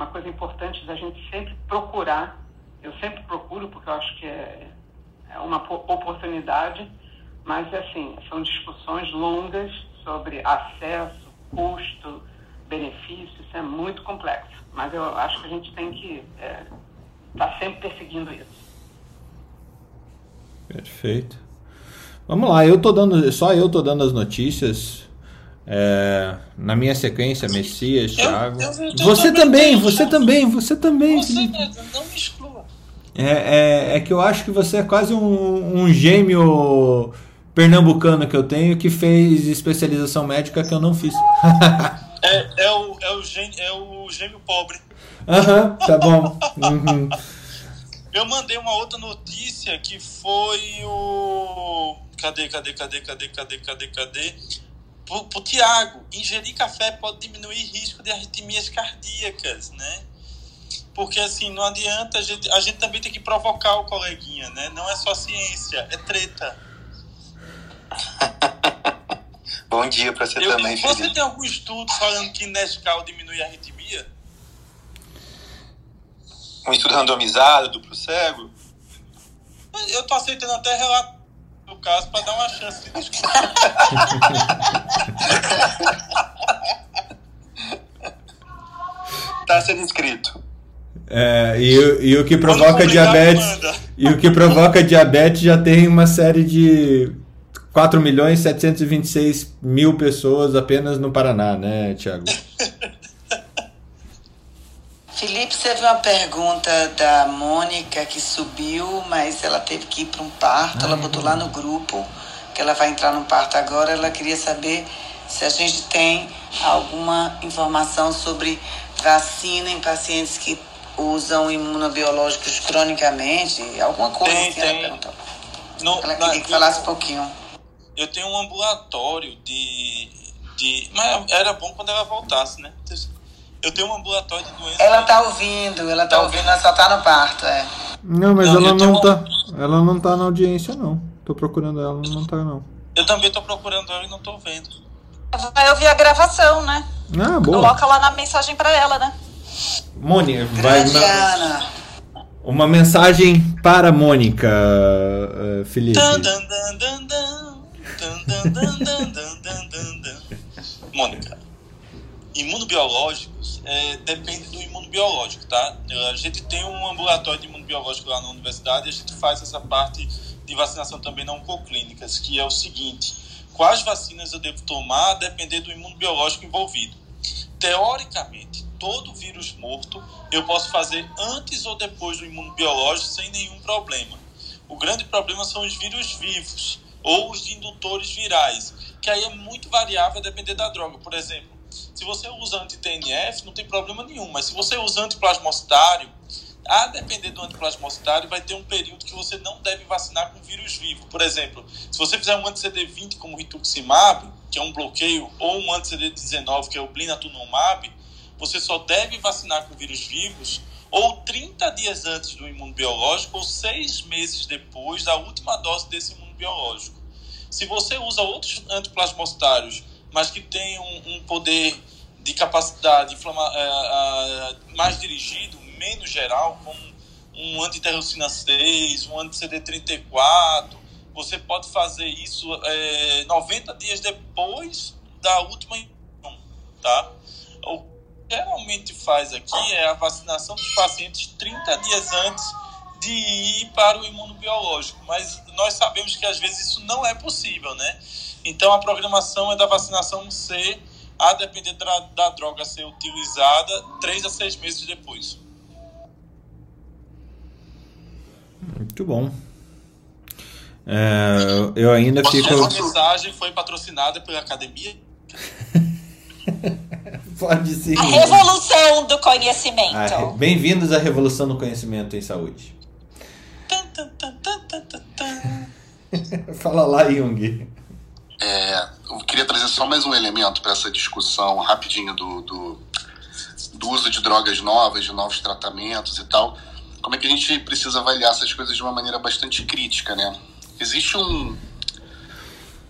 uma coisa importante da gente sempre procurar, eu sempre procuro porque eu acho que é, é uma oportunidade, mas assim, são discussões longas sobre acesso, custo, benefício, isso é muito complexo. Mas eu acho que a gente tem que estar é, tá sempre perseguindo isso. Perfeito. Vamos lá, eu tô dando, só eu tô dando as notícias. É, na minha sequência, Messias, Thiago. você também, você também, você também. Você não me exclua. É, é, é, que eu acho que você é quase um, um gêmeo pernambucano que eu tenho que fez especialização médica que eu não fiz. <laughs> é, é, o, é, o gêmeo, é o gêmeo pobre. Aham, tá bom. Uhum. Eu mandei uma outra notícia que foi o. Cadê, cadê, cadê, cadê, cadê, cadê, cadê? Pro, pro Tiago, ingerir café pode diminuir risco de arritmias cardíacas, né? Porque assim, não adianta, a gente, a gente também tem que provocar o coleguinha, né? Não é só ciência, é treta. <laughs> Bom dia para você Eu, também, Você Felipe. tem algum estudo falando que Nescau diminui a arritmia? Um estudo randomizado, duplo cego? Eu tô aceitando até relato do caso para dar uma chance de <laughs> tá sendo inscrito. É, e, e o que provoca diabetes e o que provoca diabetes já tem uma série de 4 milhões 726 mil pessoas apenas no Paraná, né, Tiago? <laughs> Felipe, teve uma pergunta da Mônica que subiu, mas ela teve que ir para um parto. ela botou lá no grupo que ela vai entrar no parto agora. Ela queria saber se a gente tem alguma informação sobre vacina em pacientes que usam imunobiológicos cronicamente? Alguma coisa Tem, assim? tem. Ela, perguntou. Não, ela na- queria que falasse um pouquinho. Eu tenho um ambulatório de, de. Mas era bom quando ela voltasse, né? Eu tenho um ambulatório de doenças. Ela tá ouvindo, ela tá Tá ouvindo, ela só tá no parto, é. Não, mas Não, ela não um- tá. Ela não tá na audiência, não. Tô procurando ela, não tá, não. Eu também tô procurando ela e não tô vendo. Vai ouvir a gravação, né? Ah, boa. Coloca lá na mensagem pra ela, né? Mônica, vai. Ana. Uma mensagem para Mônica, Felipe. Mônica, imunobiológicos é, depende do imunobiológico, tá? A gente tem um ambulatório de imunobiológico lá na universidade e a gente faz essa parte de vacinação também não oncoclínicas, que é o seguinte: quais vacinas eu devo tomar depender do imunobiológico envolvido. Teoricamente, todo vírus morto eu posso fazer antes ou depois do imunobiológico sem nenhum problema. O grande problema são os vírus vivos ou os indutores virais, que aí é muito variável a depender da droga. Por exemplo, se você usa anti-TNF, não tem problema nenhum, mas se você usa antiplasmocitário, a depender do antiplasmocitário, vai ter um período que você não deve vacinar com vírus vivo. Por exemplo, se você fizer um anti-CD20 como rituximab, que é um bloqueio, ou um anti-CD19, que é o blinatumomab, você só deve vacinar com vírus vivos ou 30 dias antes do imunobiológico ou seis meses depois da última dose desse imunobiológico. Se você usa outros antiplasmocitários, mas que tem um, um poder de capacidade inflama, ah, mais dirigido, menos geral, como um anti-interleucina 6, um anti-CD34, você pode fazer isso eh, 90 dias depois da última tá? O que geralmente faz aqui é a vacinação dos pacientes 30 dias antes de ir para o imunobiológico, mas nós sabemos que às vezes isso não é possível, né? Então a programação é da vacinação ser, a depender da, da droga ser utilizada, 3 a 6 meses depois. Muito bom. É, eu ainda fico. Essa mensagem foi patrocinada pela academia. <laughs> Pode seguir. A revolução do conhecimento. Ah, re- Bem-vindos à Revolução do Conhecimento em Saúde. <laughs> Fala lá, Jung. É, eu queria trazer só mais um elemento para essa discussão rapidinho do, do, do uso de drogas novas, de novos tratamentos e tal. Como é que a gente precisa avaliar essas coisas de uma maneira bastante crítica, né? Existe um,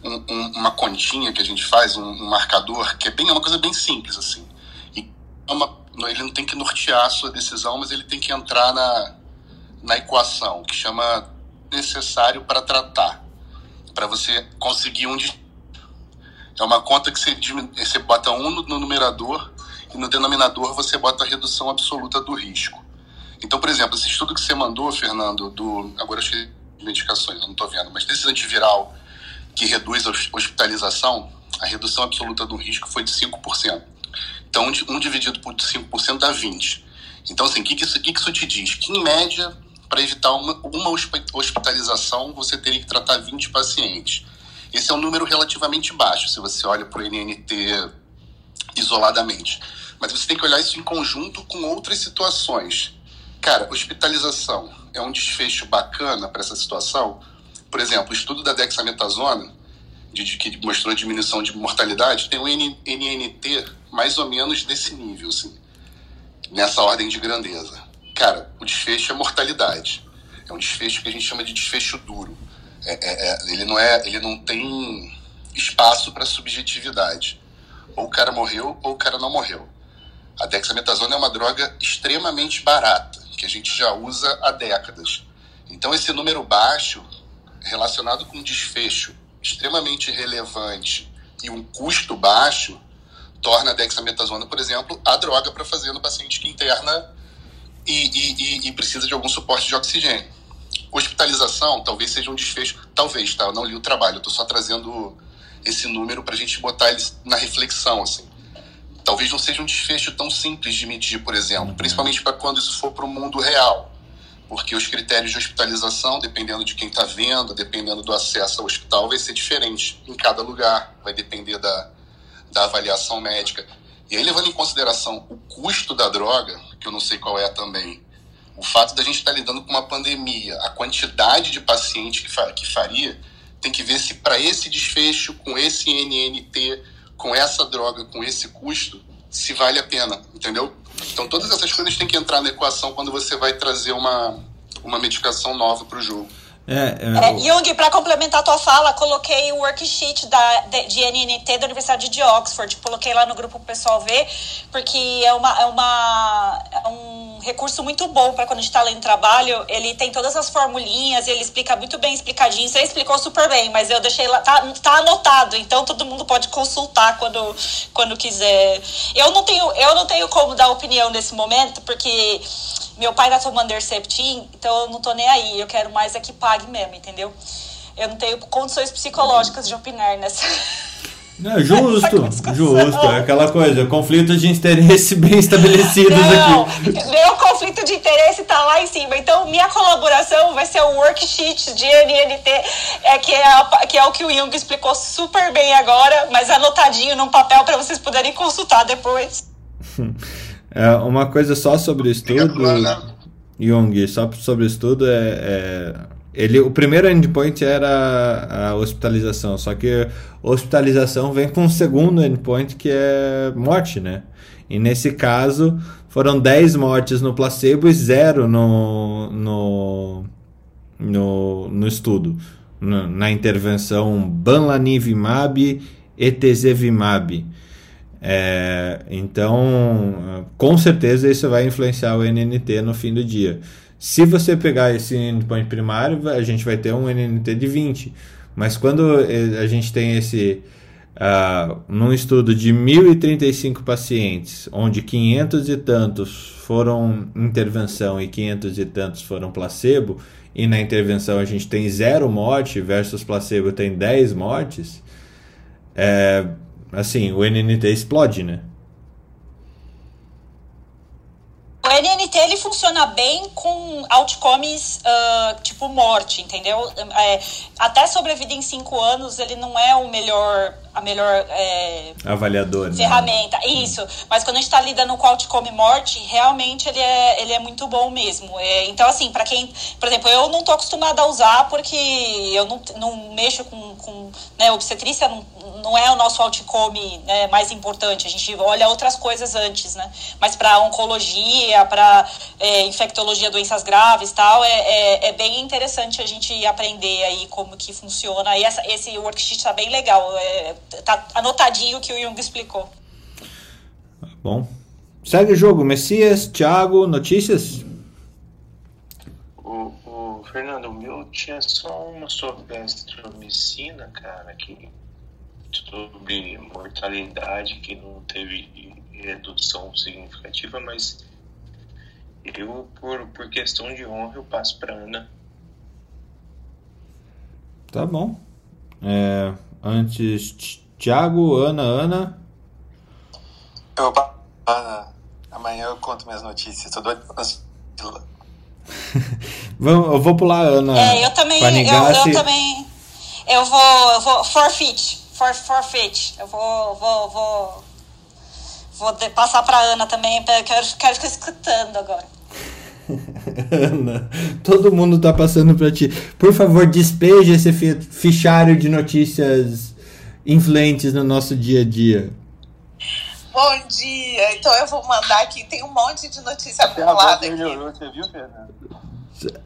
um- um- uma continha que a gente faz, um, um marcador, que é, bem, é uma coisa bem simples, assim. E é uma- ele não tem que nortear a sua decisão, mas ele tem que entrar na, na equação, que chama necessário para tratar, para você conseguir um é uma conta que você, você bota um no, numerador e no denominador você bota a redução absoluta do risco. Então, por exemplo, esse estudo que você mandou, Fernando, do. Agora eu achei medicações, eu não estou vendo, mas desse antiviral que reduz a hos- hospitalização, a redução absoluta do risco foi de 5%. Então, um di- dividido por 5% dá 20%. Então, assim, o que, que, isso, que, que isso te diz? Que, em média, para evitar uma, uma hospi- hospitalização, você teria que tratar 20 pacientes. Esse é um número relativamente baixo, se você olha para o NNT isoladamente. Mas você tem que olhar isso em conjunto com outras situações. Cara, hospitalização é um desfecho bacana para essa situação. Por exemplo, o estudo da dexametasona, de, que mostrou diminuição de mortalidade, tem um NNT mais ou menos desse nível, assim, nessa ordem de grandeza. Cara, o desfecho é mortalidade. É um desfecho que a gente chama de desfecho duro. É- é- é- ele, não é, ele não tem espaço para subjetividade. Ou o cara morreu ou o cara não morreu. A dexametasona é uma droga extremamente barata, que a gente já usa há décadas. Então, esse número baixo, relacionado com um desfecho extremamente relevante e um custo baixo, torna a dexametasona, por exemplo, a droga para fazer no paciente que interna e, e- e- precisa de algum suporte de oxigênio. Hospitalização talvez seja um desfecho, talvez, tá? Eu não li o trabalho, eu estou só trazendo esse número para a gente botar ele na reflexão, assim talvez não seja um desfecho tão simples de medir, por exemplo, principalmente para quando isso for para o mundo real, porque os critérios de hospitalização, dependendo de quem está vendo, dependendo do acesso ao hospital, vai ser diferente em cada lugar, vai depender da, da avaliação médica. E aí, levando em consideração o custo da droga, que eu não sei qual é também, o fato da gente estar lidando com uma pandemia, a quantidade de pacientes que, fa que faria, tem que ver se para esse desfecho, com esse NNT, com essa droga, com esse custo, se vale a pena, entendeu? Então todas essas coisas têm que entrar na equação quando você vai trazer uma, uma medicação nova para o jogo. É, é, é, Jung, para complementar a tua fala, coloquei o worksheet da, de, de, NNT da Universidade de Oxford. Coloquei lá no grupo pro pessoal ver, porque é, uma, é, uma, é um recurso muito bom para quando a gente está lendo trabalho. Ele tem todas as formulinhas, ele explica muito bem explicadinho. Você explicou super bem, mas eu deixei lá, tá, tá anotado, então todo mundo pode consultar quando, quando quiser. Eu não, tenho, eu não tenho como dar opinião nesse momento, porque meu pai tá tomando Herceptin, então eu não tô nem aí. Eu quero mais é que pague mesmo, entendeu? Eu não tenho condições psicológicas de opinar nessa. <laughs> Não, justo, justo. É aquela coisa, conflito de interesse <laughs> bem estabelecidos não, aqui. Meu conflito de interesse tá lá em cima. Então, minha colaboração vai ser o worksheet de NNT, é, que, é a, que é o que o Jung explicou super bem agora, mas anotadinho num papel para vocês poderem consultar depois. <laughs> É, uma coisa só sobre o estudo, Jung, só sobre o estudo é, é, ele, o primeiro endpoint era a hospitalização, só que hospitalização vem com um segundo endpoint que é morte, né? E nesse caso foram 10 mortes no placebo e zero no, no, no, no estudo, na, na intervenção Banlanivimab e. É, então, com certeza isso vai influenciar o NNT no fim do dia. Se você pegar esse endpoint primário, a gente vai ter um NNT de 20. Mas quando a gente tem esse. Uh, num estudo de 1.035 pacientes, onde 500 e tantos foram intervenção e 500 e tantos foram placebo, e na intervenção a gente tem zero morte versus placebo tem 10 mortes, é, assim, o NNT explode, né? O NNT ele funciona bem com outcomes uh, tipo morte, entendeu? É, até sobrevida em 5 anos ele não é o melhor a melhor é, avaliador né? ferramenta. Né? isso. Mas quando a gente está lidando com outcome morte realmente ele é ele é muito bom mesmo. É, então assim para quem por exemplo eu não tô acostumada a usar porque eu não, não mexo com, com né, obstetrícia não, não é o nosso outcome né, mais importante. A gente olha outras coisas antes né? Mas para oncologia para é, infectologia doenças graves tal é, é, é, bem interessante a gente aprender aí como que funciona. E essa, esse worksheet está bem legal. É, tá anotadinho o que o Jung explicou. Bom. Segue o jogo. Messias, Thiago, notícias? O, o Fernando, o meu tinha só uma sobre astromicina, cara, que sobre mortalidade que não teve redução significativa, mas eu, por, por questão de honra, eu passo para Ana. Tá bom. É, Antes, Thiago, Ana, Ana. Eu, Ana, amanhã eu conto minhas notícias. Tô doido pra <laughs> eu vou pular a Ana. É, eu também. Eu, eu, também. Eu vou. Eu vou. Forfeit. For, forfeit. Eu vou. Vou. Vou, vou passar pra Ana também. Quero, quero ficar escutando agora. <laughs> Ana, todo mundo tá passando para ti. Por favor, despeje esse fichário de notícias influentes no nosso dia a dia. Bom dia! Então eu vou mandar aqui, tem um monte de notícia acumulada aqui. Você viu, Fernando?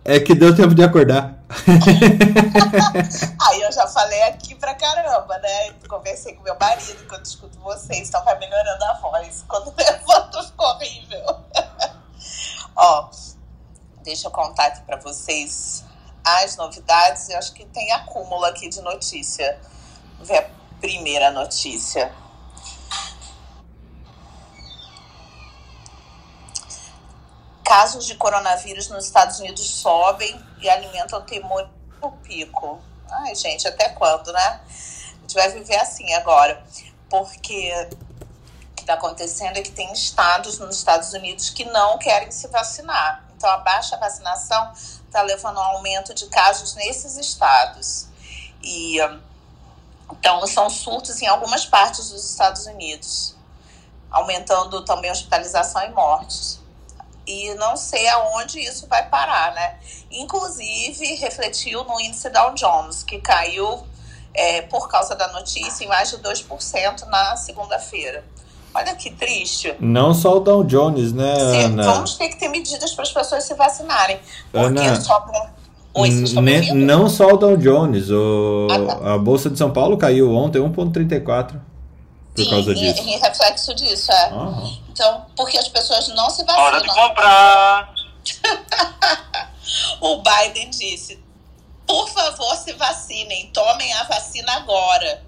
É que deu tempo de acordar. <laughs> Aí eu já falei aqui pra caramba, né? Conversei com meu marido quando escuto vocês, então vai melhorando a voz. Quando <laughs> levanto ficou horrível. <laughs> Ó, Deixa eu contar aqui para vocês as novidades. Eu acho que tem acúmulo aqui de notícia. Vamos ver a primeira notícia. Casos de coronavírus nos Estados Unidos sobem e alimentam temor no pico. Ai, gente, até quando, né? A gente vai viver assim agora. Porque o que está acontecendo é que tem estados nos Estados Unidos que não querem se vacinar. Então, a baixa vacinação está levando a um aumento de casos nesses estados. E então são surtos em algumas partes dos Estados Unidos. aumentando também hospitalização e mortes. E não sei aonde isso vai parar, né? Inclusive, refletiu no índice Dow Jones, que caiu é, por causa da notícia em mais de 2% na segunda-feira. Olha que triste. Não só o Dow Jones, né, Sim, Ana? Vamos ter que ter medidas para as pessoas se vacinarem. Porque Ana, sobram. Oi, Ne- não só o Dow Jones, o, Ah, tá. a Bolsa de São Paulo caiu ontem 1,34 por Sim, causa em, disso. em reflexo disso, é. Aham. Então, porque as pessoas não se Hora de vacinam. comprar. <laughs> O Biden disse: por favor, se vacinem, tomem a vacina agora.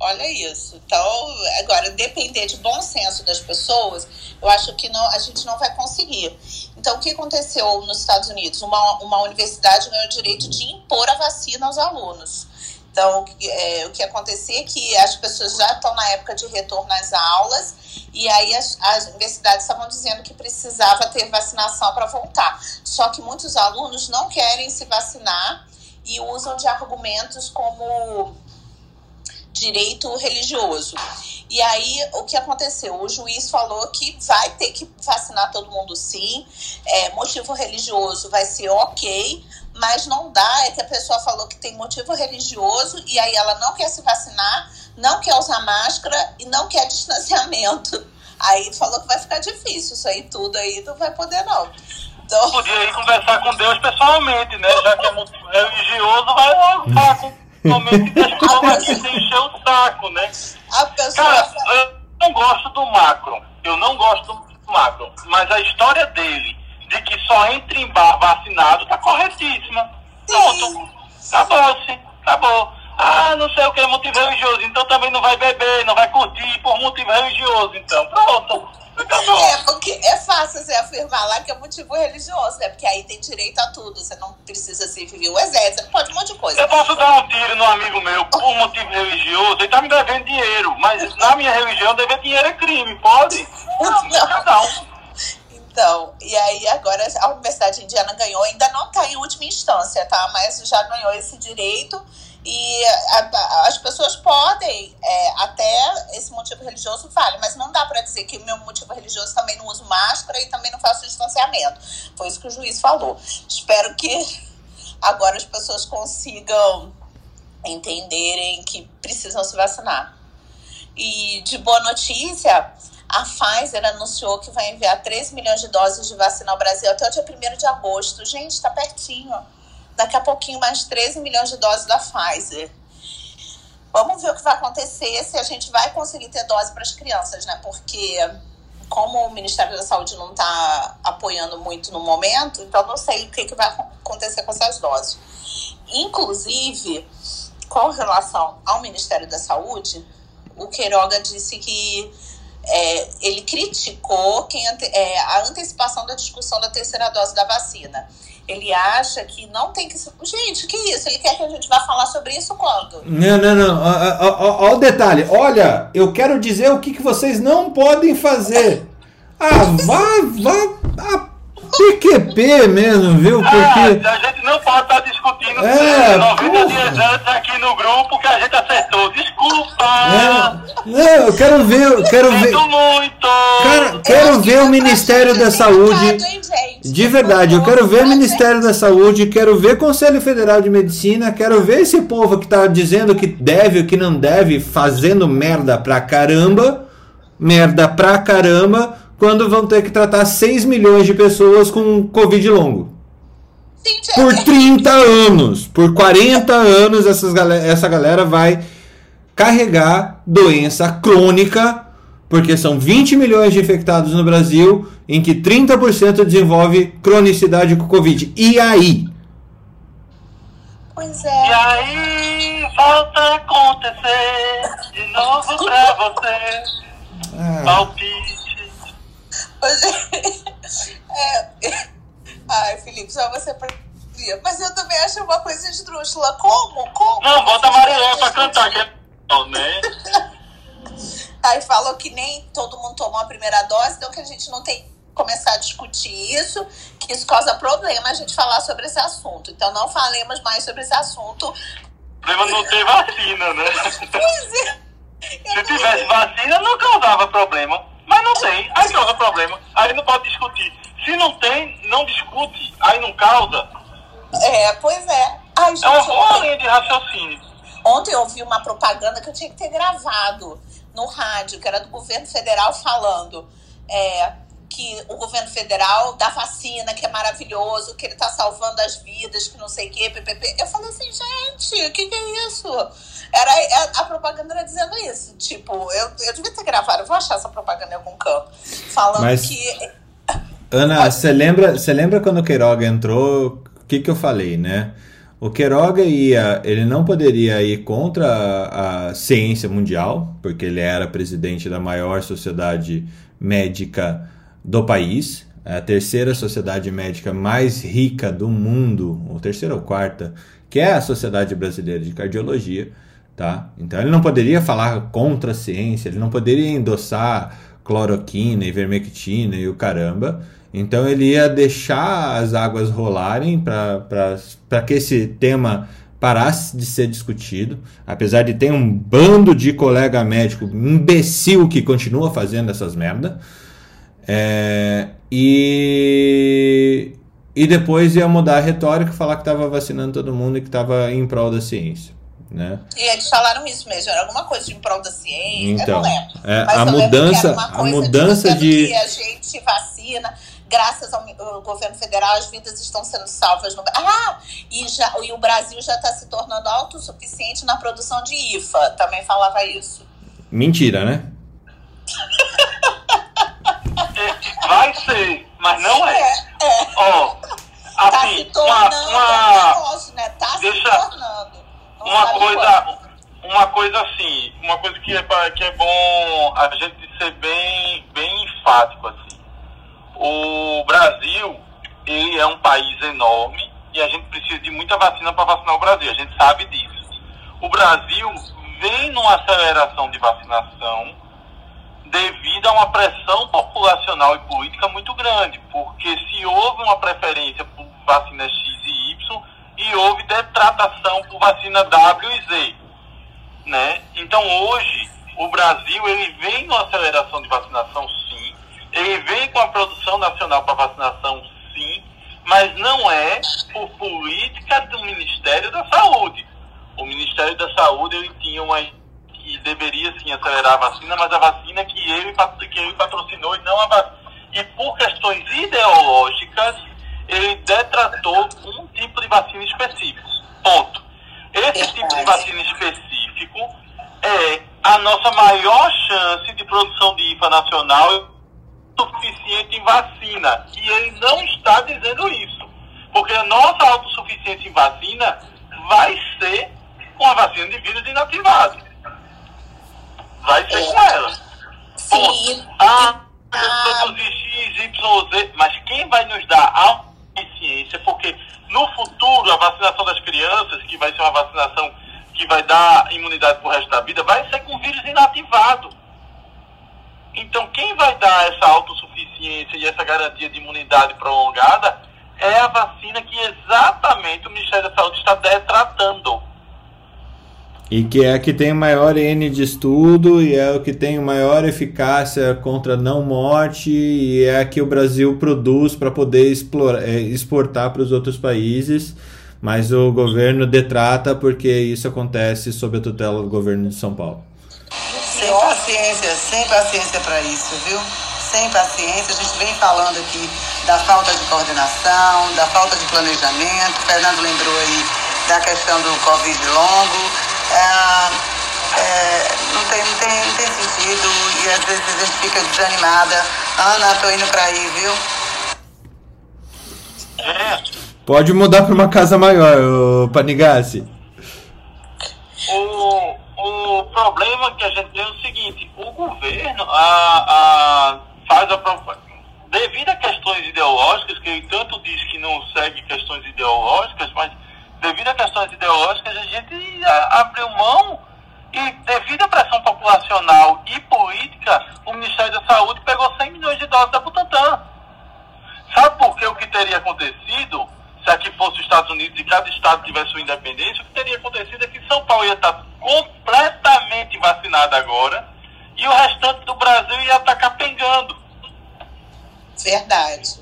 Olha isso. Então, agora, depender de bom senso das pessoas, eu acho que não, a gente não vai conseguir. Então, o que aconteceu nos Estados Unidos? Uma, uma universidade ganhou o direito de impor a vacina aos alunos. Então, é, o que acontecia é que as pessoas já estão na época de retorno às aulas, e aí as, as universidades estavam dizendo que precisava ter vacinação para voltar. Só que muitos alunos não querem se vacinar e usam de argumentos como direito religioso. E aí, o que aconteceu? O juiz falou que vai ter que vacinar todo mundo sim, é, motivo religioso vai ser ok, mas não dá, é que a pessoa falou que tem motivo religioso e aí ela não quer se vacinar, não quer usar máscara e não quer distanciamento. <laughs> Aí falou que vai ficar difícil, isso aí tudo aí não vai poder não. Então, Podia ir conversar com Deus pessoalmente, né? Já que é religioso, vai lá falar com o mente e deixa o povo aqui sem encher o saco, né? Cara, eu não gosto do macro. Eu não gosto do macro. Mas a história dele, de que só entra em bar vacinado, tá corretíssima. Pronto. Acabou-se. Acabou. Ah, não sei o que é motivo religioso. Então também não vai beber, não vai curtir por motivo religioso. Então, pronto. É, porque é fácil você afirmar lá que é motivo religioso, né? Porque aí tem direito a tudo. Você não precisa servir o exército, você não pode um monte de coisa. Eu posso dar um tiro no amigo meu por motivo religioso, ele tá me devendo dinheiro, mas na minha religião dever dinheiro é crime, pode? Não, um. Então, e aí agora a Universidade Indiana ganhou, ainda não está em última instância, tá? Mas já ganhou esse direito e a- a- as pessoas podem, é, até esse motivo religioso vale, mas não dá para dizer que o meu motivo religioso também não uso máscara e também não faço distanciamento. Foi isso que o juiz falou. Espero que agora as pessoas consigam entenderem que precisam se vacinar. E de boa notícia, a Pfizer anunciou que vai enviar 13 milhões de doses de vacina ao Brasil até o dia 1 de agosto. Gente, está pertinho. Daqui a pouquinho, mais 13 milhões de doses da Pfizer. Vamos ver o que vai acontecer, se a gente vai conseguir ter dose para as crianças, né? Porque, como o Ministério da Saúde não está apoiando muito no momento, então não sei o que, que vai acontecer com essas doses. Inclusive, com relação ao Ministério da Saúde, o Queiroga disse que é, ele criticou quem é, a antecipação da discussão da terceira dose da vacina. Ele acha que não tem que. Gente, que isso? Ele quer que a gente vá falar sobre isso quando? Não, não, não. Ó o detalhe. Olha, eu quero dizer o que, que vocês não podem fazer. Ah, vá, vá a PQP mesmo, viu? Porque. Ah, a gente não pode estar discutindo É, 90 porra. dias antes aqui no grupo que a gente acertou. Desculpa! É, não, eu quero ver, eu quero ver. Muito! Cara, quero ver o Ministério da Saúde. De verdade, eu quero ver o Ministério da Saúde, quero ver Conselho Federal de Medicina, quero ver esse povo que tá dizendo que deve ou que não deve, fazendo merda pra caramba, merda pra caramba, quando vão ter que tratar 6 milhões de pessoas com Covid longo. Por é- 30 anos, por 40 anos, essas galera, essa galera vai carregar doença crônica, porque são 20 milhões de infectados no Brasil, em que 30% desenvolve cronicidade com Covid. E aí? Pois E é. aí, volta a acontecer de novo pra você. Ah, Palpite. Pois <laughs> é. É. Ai, Felipe, só você percebia. Mas eu também acho uma coisa esdrúxula. Como? Como? Não, bota a Marilé pra cantar, que é bom, né? <laughs> Aí falou que nem todo mundo tomou a primeira dose, então que a gente não tem que começar a discutir isso, que isso causa problema a gente falar sobre esse assunto. Então não falemos mais sobre esse assunto. O problema não ter vacina, né? Pois é. <laughs> Se tivesse vacina, não causava problema. Mas não tem. Aí causa problema. Aí não pode discutir. Se não tem, não discute. Aí não causa. É, pois é. Ai, gente, É uma boa linha de raciocínio. ontem eu ouvi uma propaganda que eu tinha que ter gravado no rádio, que era do governo federal falando é, que o governo federal da vacina, que é maravilhoso, que ele tá salvando as vidas, que não sei o quê, ppp. Eu falei assim, gente, o que, que é isso? Era, é- a propaganda era dizendo isso. Tipo, eu, eu devia ter gravado, eu vou achar essa propaganda em algum canto. Falando Mas- que. Ana, você lembra, você lembra quando o Queiroga entrou? O que, que eu falei, né? O Queiroga ia, ele não poderia ir contra a, a ciência mundial, porque ele era presidente da maior sociedade médica do país, a terceira sociedade médica mais rica do mundo, ou terceira ou quarta, que é a Sociedade Brasileira de Cardiologia, tá? Então ele não poderia falar contra a ciência, ele não poderia endossar cloroquina, ivermectina e o caramba. Então ele ia deixar as águas rolarem para que esse tema parasse de ser discutido, apesar de ter um bando de colega médico imbecil que continua fazendo essas merda. É, e, e depois ia mudar a retórica, falar que estava vacinando todo mundo e que estava em prol da ciência. Né? E eles falaram isso mesmo, era alguma coisa de em prol da ciência, Então, eu não lembro. é, Mas a eu lembro que mudança- era uma a mudança de- que a gente vacina, graças ao, ao governo federal, as vidas estão sendo salvas no Ah, e, já, e o Brasil já está se tornando autossuficiente na produção de IFA, também falava isso. Mentira, né? <laughs> Vai ser, mas não é. É, Ó, tá assim, se uma, tornando uma, um negócio, né? Tá deixa- se tornando. Não uma coisa, uma coisa assim, uma coisa que é, pra- que é bom a gente ser bem, bem enfático assim. O Brasil, ele é um país enorme e a gente precisa de muita vacina para vacinar o Brasil. A gente sabe disso. O Brasil vem numa aceleração de vacinação devido a uma pressão populacional e política muito grande, porque se houve uma preferência por vacina X e Y e houve detratação por vacina W e Z, né? Então hoje o Brasil ele vem numa aceleração de vacinação sim, ele vem com a produção nacional para vacinação sim, mas não é por política do Ministério da Saúde. O Ministério da Saúde ele tinha uma que deveria sim acelerar a vacina, mas a vacina que ele, que ele patrocinou e não a vacina. E por questões ideológicas, ele detratou um tipo de vacina específico. Ponto. Esse tipo de vacina específico é a nossa maior chance de produção de IFA nacional suficiente em vacina. E ele não está dizendo isso. Porque a nossa autossuficiência em vacina vai ser com a vacina de vírus inativado. Vai ser com ela. Sim, Ah, eu produzir X, Y, Z, mas quem vai nos dar a eficiência? Porque no futuro, a vacinação das crianças, que vai ser uma vacinação que vai dar imunidade pro resto da vida, vai ser com vírus inativado. Então, quem vai dar essa autossuficiência e essa garantia de imunidade prolongada é a vacina que exatamente o Ministério da Saúde está detratando. E que é a que tem maior N de estudo e é o que tem maior eficácia contra não morte e é a que o Brasil produz para poder explorar, eh, exportar para os outros países, mas o governo detrata porque isso acontece sob a tutela do governo de São Paulo. Sem paciência, sem paciência para isso, viu? Sem paciência, a gente vem falando aqui da falta de coordenação, da falta de planejamento. O Fernando lembrou aí da questão do Covid longo. É, é, não, tem, não, tem, não tem sentido e às vezes a gente fica desanimada. Ana, tô indo para aí, viu? Pode mudar para uma casa maior, Panigassi. O, o problema que a gente tem é o seguinte, o governo a, a, faz a pro- devido a questões ideológicas, que ele tanto diz que não segue questões ideológicas, mas devido a questões ideológicas a gente abriu mão e devido à pressão populacional e política, o Ministério da Saúde pegou 100 milhões de doses da Butantan. Sabe por que o que teria acontecido se aqui fosse os Estados Unidos e cada estado tivesse sua independência? O que teria acontecido é que São Paulo ia estar completamente vacinado agora e o restante do Brasil ia estar capengando. Verdade.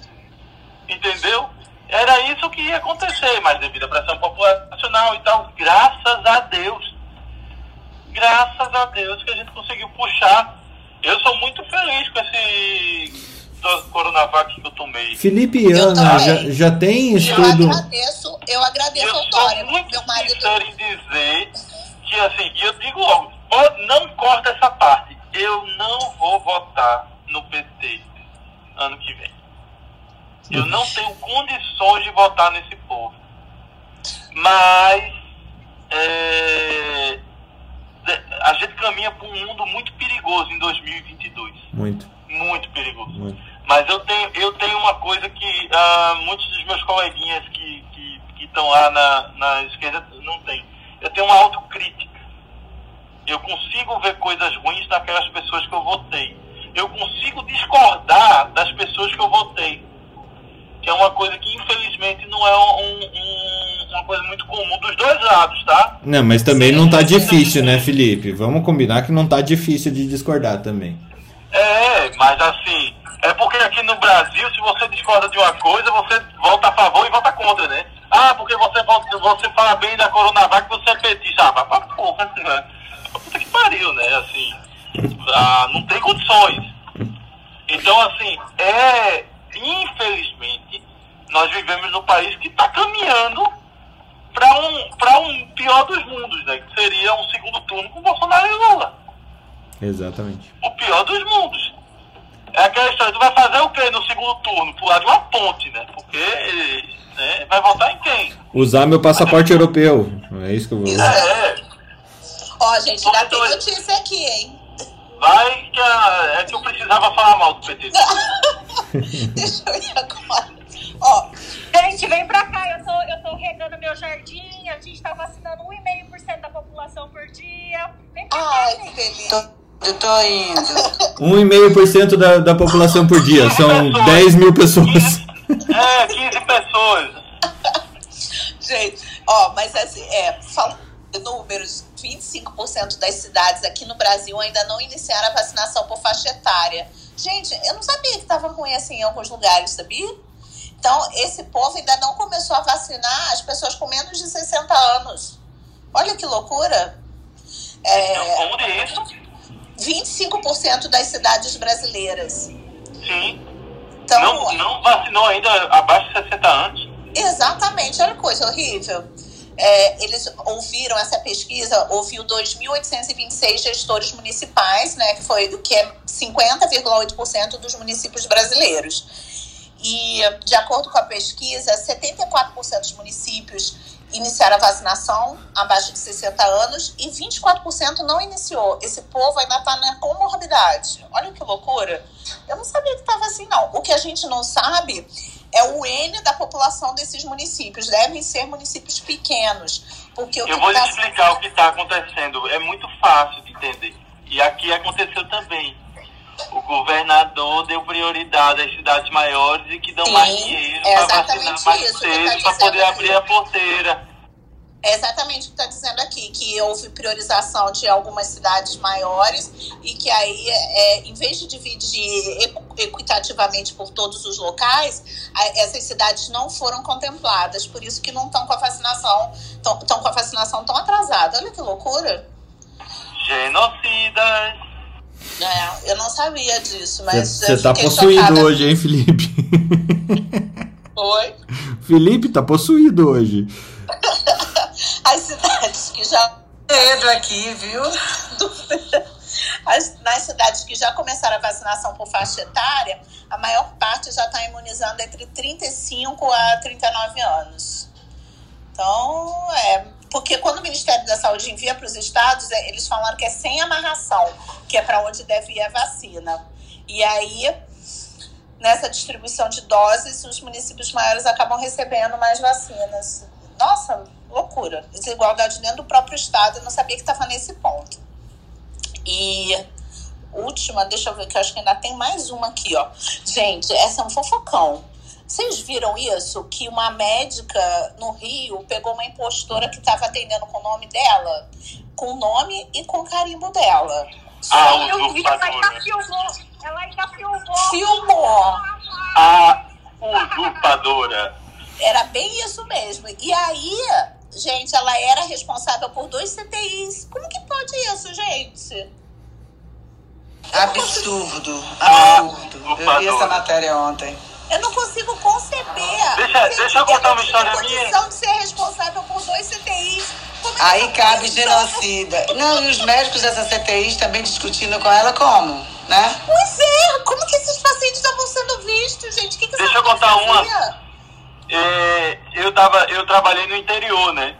Entendeu? Era isso que ia acontecer, mas devido à pressão populacional e tal, graças a Deus, graças a Deus que a gente conseguiu puxar. Eu sou muito feliz com esse Coronavac que eu tomei. Felipe e Ana, já, já tem estudo. Eu agradeço, eu agradeço eu ao Dória, muito meu marido. sincero em dizer que assim, e eu digo logo, não corta essa parte. Eu não vou votar no PT ano que vem. Eu não tenho condições de votar nesse povo. Mas é, a gente caminha para um mundo muito perigoso em 2022. Muito. Muito perigoso. Muito. Mas eu tenho, eu tenho uma coisa que ah, muitos dos meus coleguinhas que estão lá na, na esquerda não têm. Eu tenho uma autocrítica. Eu consigo ver coisas ruins naquelas pessoas que eu votei. Eu consigo discordar das pessoas que eu votei. Que é uma coisa que, infelizmente, não é um, um, uma coisa muito comum dos dois lados, tá? Não, mas também não tá difícil, né, Felipe? Vamos combinar que não tá difícil de discordar também. É, mas assim, é porque aqui no Brasil, se você discorda de uma coisa, você volta a favor e vota contra, né? Ah, porque você, você fala bem da Coronavac, você é petista. Ah, mas pra porra, <laughs> né? Puta que pariu, né? Assim, ah, não tem condições. Então, assim, é. Infelizmente, nós vivemos num país que está caminhando para um, pra um pior dos mundos, né? Que seria um segundo turno com Bolsonaro e Lula. Exatamente. O pior dos mundos. É aquela história, tu vai fazer o que no segundo turno? Pular de uma ponte, né? Porque né, vai votar em quem? Usar meu passaporte europeu. É isso que eu vou usar. É. Ó, gente, já tem notícia aqui, hein? Vai que a, é que eu precisava falar mal do PT. <laughs> Deixa eu ir agora. Ó, Gente, vem pra cá, eu tô, eu tô regando meu jardim, a gente tá vacinando 1,5% da população por dia. Vem pra cá, ai, que feliz. Eu tô indo. <laughs> 1,5% da, da população por dia. <laughs> São 10 mil pessoas. É, 15 pessoas. Gente, ó, mas assim, é, falando de números, 25% das cidades aqui no Brasil ainda não iniciaram a vacinação por faixa etária. Gente, eu não sabia que estava ruim assim em alguns lugares, sabia? Então, esse povo ainda não começou a vacinar as pessoas com menos de 60 anos. Olha que loucura. É, Como isso? 25% das cidades brasileiras. Sim. Então, Não, não vacinou ainda abaixo de 60 anos. Exatamente, olha que coisa horrível. É, eles ouviram essa pesquisa, ouviu 2.826 gestores municipais, né, que foi o que é 50,8% dos municípios brasileiros. E, de acordo com a pesquisa, 74% dos municípios iniciaram a vacinação abaixo de 60 anos e 24% não iniciou. Esse povo ainda está na comorbidade. Olha que loucura. Eu não sabia que estava assim, não. O que a gente não sabe é o N da população desses municípios. Devem ser municípios pequenos. Porque Eu vou lhe tá- explicar o que está acontecendo. É muito fácil de entender. E aqui aconteceu também. O governador deu prioridade às cidades maiores e que dão Sim, mais dinheiro é para vacinar mais tá cedo para poder aqui. abrir a porteira. É exatamente o que está dizendo aqui, que houve priorização de algumas cidades maiores e que aí, é, em vez de dividir equ- equitativamente por todos os locais, essas cidades não foram contempladas, por isso que não estão com a vacinação, estão com a vacinação tão atrasada. Olha que loucura. Genocidas. É, eu não sabia disso, mas Você tá possuído chocada. hoje, hein, Felipe? <laughs> Oi? Felipe tá possuído hoje. <laughs> As cidades que já Pedro aqui, viu? <laughs> As- nas cidades que já começaram a vacinação por faixa etária, a maior parte já está imunizando entre 35 a 39 anos. Então, é. Porque quando o Ministério da Saúde envia para os estados, é, eles falaram que é sem amarração, que é para onde deve ir a vacina. E aí, nessa distribuição de doses, os municípios maiores acabam recebendo mais vacinas. Nossa, loucura. Desigualdade dentro do próprio estado, eu não sabia que estava nesse ponto. E última, deixa eu ver que eu acho que ainda tem mais uma aqui, ó. Gente, essa é um fofocão. Vocês viram isso? Que uma médica no Rio pegou uma impostora que estava atendendo com o nome dela, com o nome e com o carimbo dela. Ah, Sim, eu vi, ela ainda filmou. Ela ainda filmou. Filmou. Ah, A usurpadora. Era bem isso mesmo. E aí, gente, ela era responsável por dois CTIs. Como que pode isso, gente? Absurdo, absurdo. Eu vi essa matéria ontem. Eu não consigo conceber. Deixa, deixa eu contar uma história a minha. condição de ser responsável por dois CTIs. Como é Aí essa cabe genocida. Não, e os médicos dessa CTI também discutindo com ela como, né? Pois é, como que esses pacientes estavam sendo vistos, gente? O que, que Deixa eu contar mulher uma. fazia? É, eu, tava, eu trabalhei no interior, né?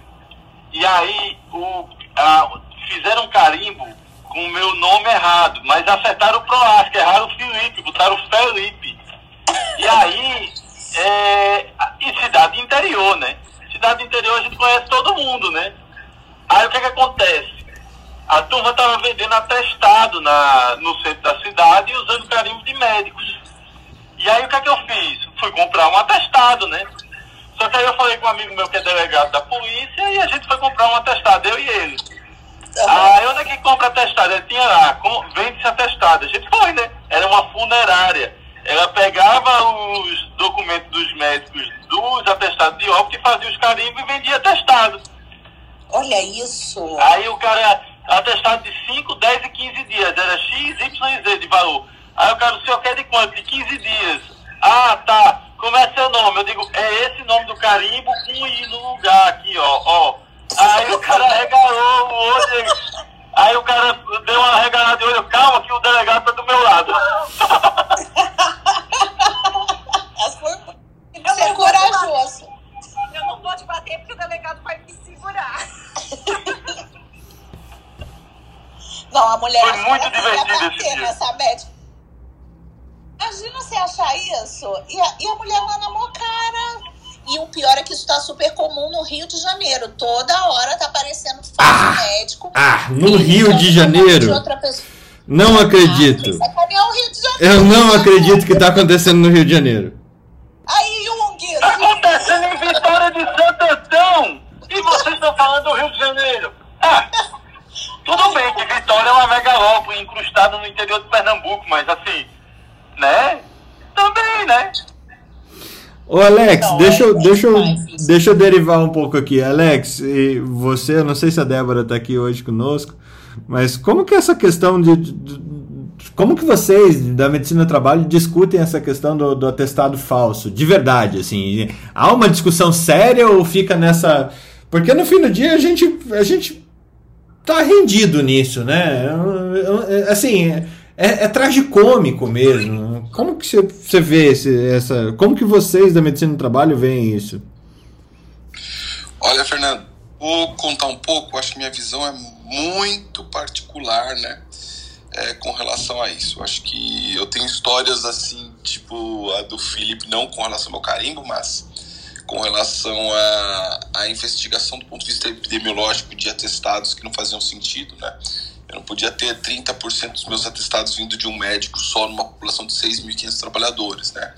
E aí o, a- fizeram um carimbo com o meu nome errado, mas acertaram o Proasco, erraram o Felipe, botaram o Felipe. E aí, é, e cidade interior, né? Cidade interior a gente conhece todo mundo, né? Aí o que que acontece? A turma tava vendendo atestado na, no centro da cidade e usando carimbo de médicos. E aí o que é que eu fiz? Fui comprar um atestado, né? Só que aí eu falei com um amigo meu que é delegado da polícia e a gente foi comprar um atestado, eu e ele. Aí onde é que compra atestado? Ele tinha lá, vende-se atestado. A gente foi, né? Era uma funerária. Ela pegava os documentos dos médicos dos atestados de óbito e fazia os carimbos e vendia atestado. Olha isso. Aí o cara, atestado de 5, 10 e 15 dias, era X, Y e Z de valor. Aí o cara, o senhor quer de quanto? De 15 dias. Ah, tá. Como é seu nome? Eu digo, é esse nome do carimbo com I no lugar aqui, ó, ó. Aí o cara regalou o olho. Aí o cara deu uma regalada de olho, calma que o delegado tá do meu lado. <laughs> Você é corajoso. Eu não vou te bater porque o delegado vai me segurar. <laughs> Não, a mulher Foi muito divertido esse bater dia. nessa médica. Imagina você achar isso. E a, e a mulher lá na mó cara. E o pior é que isso tá super comum no Rio de Janeiro. Toda hora tá aparecendo falso médico. Ah, no Rio de Janeiro? outra pessoa. Não acredito. É caminhão Rio de Janeiro. Eu não acredito que tá acontecendo no Rio de Janeiro. Aí, Jung. Tá acontecendo em Vitória de Santo Antão! E vocês estão falando do Rio de Janeiro? Ah, tudo bem que Vitória é uma megalópole incrustada no interior de Pernambuco, mas assim, né? Também, né? Ô Alex, Não, deixa, é- eu, é deixa, eu, deixa eu derivar um pouco aqui. Alex, e você, eu não sei se a Débora tá aqui hoje conosco, mas como que essa questão de. de- como que vocês da medicina do trabalho discutem essa questão do, do atestado falso? De verdade, assim. Há uma discussão séria ou fica nessa. Porque no fim do dia a gente, a gente tá rendido nisso, né? Eu- eu- Assim, é, é tragicômico mesmo. Como que você, vê esse, essa. Como que vocês da medicina do trabalho veem isso? Olha, Fernando, vou contar um pouco. Acho que minha visão é muito particular, né? é, com relação a isso. Acho que eu tenho histórias assim, tipo a do Felipe, não com relação ao carimbo, mas com relação à, à investigação do ponto de vista epidemiológico de atestados que não faziam sentido, né? Eu não podia ter 30% dos meus atestados vindo de um médico só numa população de 6.500 trabalhadores, né?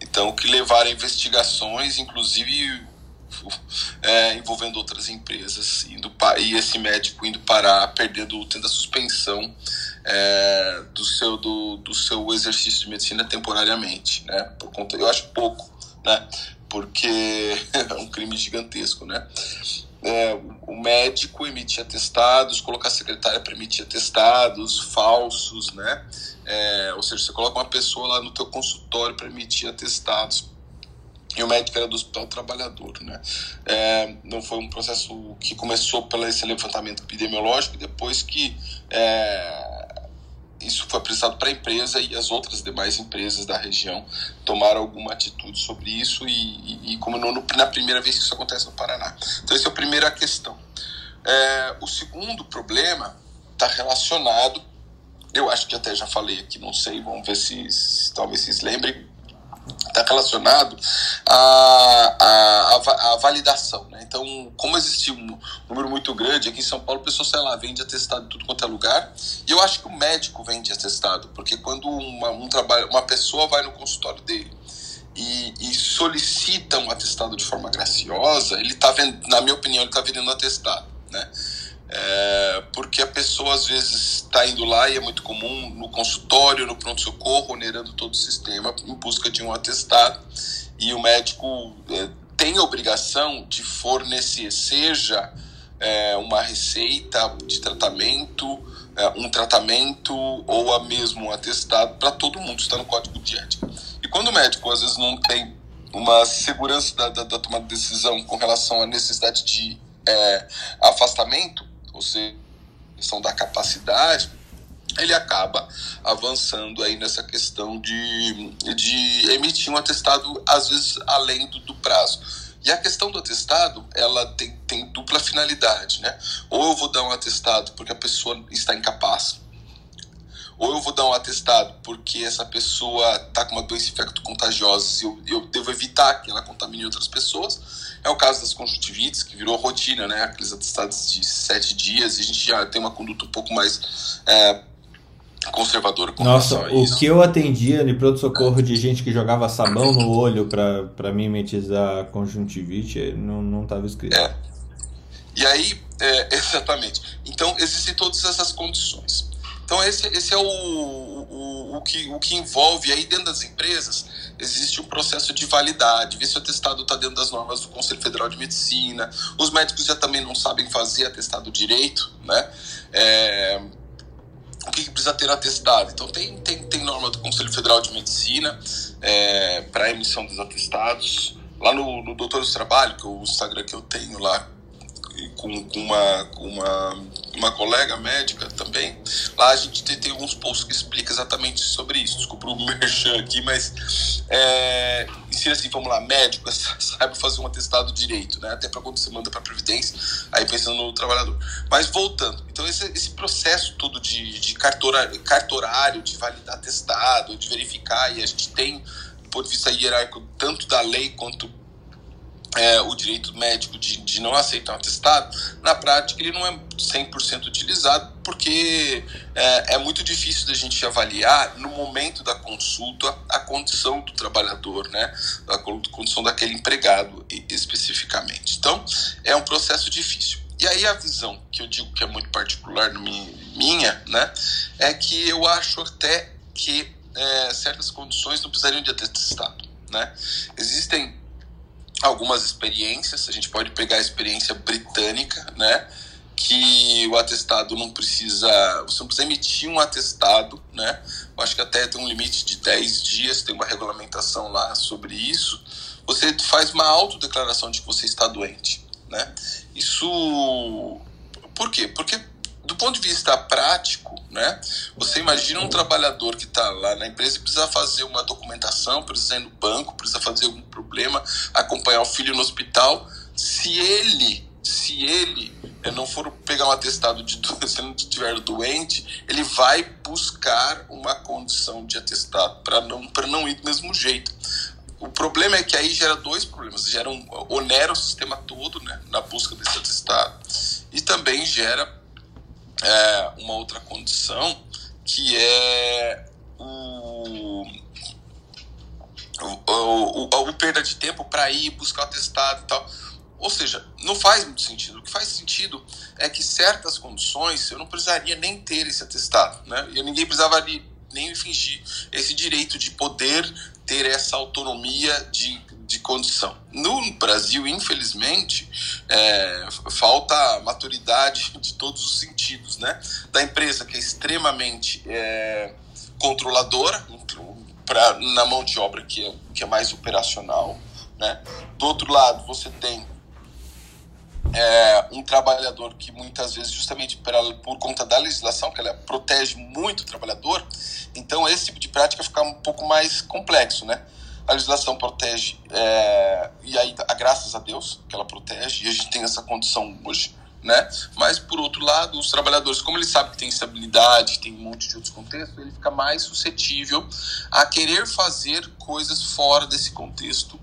Então, que levaram a investigações, inclusive é, envolvendo outras empresas, indo e esse médico indo parar, perdendo, tendo a suspensão é, do, seu, do, do seu exercício de medicina temporariamente, né? Por conta, eu acho pouco, né? Porque <laughs> é um crime gigantesco, né? É, o médico emitir atestados, colocar a secretária para emitir atestados falsos, né? É, ou seja, você coloca uma pessoa lá no teu consultório para emitir atestados e o médico era do Hospital Trabalhador, né? É, não foi um processo que começou pelo esse levantamento epidemiológico, depois que é, isso foi apresentado para a empresa e as outras demais empresas da região tomaram alguma atitude sobre isso e, e, e como no, na primeira vez que isso acontece no Paraná. Então essa é a primeira questão. É, o segundo problema está relacionado, eu acho que até já falei aqui, não sei, vamos ver se, se talvez vocês lembrem, está relacionado à, à, à, validação. Né? Então, como existe um número muito grande, aqui em São Paulo, o pessoal, sei lá, vende atestado em tudo quanto é lugar, e eu acho que o médico vende atestado, porque quando uma, um trabalho, uma pessoa vai no consultório dele e, e solicita um atestado de forma graciosa, ele está na minha opinião, ele está vendendo atestado. Né? É, porque a pessoa às vezes está indo lá e é muito comum no consultório, no pronto-socorro, onerando todo o sistema em busca de um atestado e o médico está tem a obrigação de fornecer, seja é, uma receita de tratamento, é, um tratamento ou a mesmo um atestado para todo mundo, está no código de ética. E quando o médico às vezes não tem uma segurança da, da, da tomada de decisão com relação à necessidade de é, afastamento, seja, questão da capacidade, ele acaba avançando aí nessa questão de, de emitir um atestado, às vezes, além do, do prazo. E a questão do atestado, ela tem, tem dupla finalidade, né? Ou eu vou dar um atestado porque a pessoa está incapaz, ou eu vou dar um atestado porque essa pessoa está com uma doença infecto-contagiosa e eu, eu devo evitar que ela contamine outras pessoas. É o caso das conjuntivites, que virou rotina, né? Aqueles atestados de sete dias e a gente já tem uma conduta um pouco mais é, conservadora com Nossa, o que eu atendia de pronto-socorro de gente que jogava sabão no olho para mimetizar conjuntivite não, não tava escrito. É. E aí, é, <laughs> exatamente. Então, existem todas essas condições. Então, esse, esse é o, o, o, que, o que envolve aí dentro das empresas. Existe um processo de validade, ver se o atestado está dentro das normas do Conselho Federal de Medicina. Os médicos já também não sabem fazer atestado direito, né? É, o que, que precisa ter atestado. Então, tem, tem, tem norma do Conselho Federal de Medicina é, para emissão dos atestados. Lá no, no Doutor do Trabalho, que é o Instagram que eu tenho lá, com, com, uma, uma, uma colega médica também. Lá a gente tem, tem alguns posts que explicam exatamente sobre isso. Desculpa o <laughs> merchan aqui, mas é, ensina assim, vamos lá, médico, <laughs> sabe fazer um atestado direito, né? Até para quando você manda para Previdência, aí pensando no trabalhador. Mas voltando, então esse, esse processo todo de, de cartorário, cartorário, de validar atestado, de verificar, e a gente tem, do ponto de vista hierárquico, tanto da lei quanto é, o direito médico de, de não aceitar um atestado, na prática ele não é 100% utilizado porque é, é, muito difícil da gente avaliar no momento da consulta a condição do trabalhador, né? a condição daquele empregado especificamente. Então, é um processo difícil. E aí a visão que eu digo que é muito particular minha, né, é que eu acho até que é, certas condições não precisariam de atestado. Né? Existem algumas experiências. A gente pode pegar a experiência britânica, né? Que o atestado não precisa. Você não precisa emitir um atestado, né? Eu acho que até tem um limite de 10 dias, tem uma regulamentação lá sobre isso. Você faz uma autodeclaração de que você está doente, né? Isso. Por quê? Porque do ponto de vista prático, né? Você imagina um trabalhador que está lá na empresa e precisa fazer uma documentação, precisa ir no banco, precisa fazer algum problema, acompanhar o filho no hospital. Se ele, se ele eh, não for pegar um atestado de <laughs> se não estiver doente, ele vai buscar uma condição de atestado para não para não ir do mesmo jeito. O problema é que aí gera dois problemas. Gera um onera o sistema todo, né, na busca desse atestado, e também gera é, uma outra condição que é o, o, o, o perda de tempo para ir buscar o atestado e tal. Ou seja, não faz muito sentido. O que faz sentido é que certas condições eu não precisaria nem ter esse atestado, né? E ninguém precisava nem fingir esse direito de poder ter essa autonomia de de condição. No Brasil, infelizmente, é, falta maturidade de todos os sentidos, né? Da empresa que é extremamente é, controladora pra, na mão de obra que é, que é mais operacional, né? Do outro lado, você tem é, um trabalhador que muitas vezes, justamente pra, por conta da legislação, que ela protege muito o trabalhador, então esse tipo de prática fica um pouco mais complexo, né? a legislação protege, é, e aí, graças a Deus, que ela protege, e a gente tem essa condição hoje, né? Mas, por outro lado, os trabalhadores, como eles sabem que tem estabilidade, tem um monte de outros contextos, ele fica mais suscetível a querer fazer coisas fora desse contexto,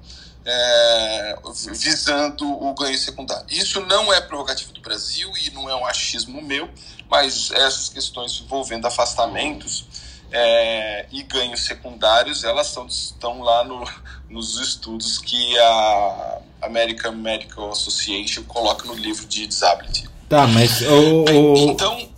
é, visando o ganho secundário. Isso não é prerrogativa do Brasil e não é um achismo meu, mas essas questões envolvendo afastamentos é, e ganhos secundários, elas são, estão lá no, nos estudos que a American Medical Association coloca no livro de Disability. Tá, mas o, o... Então,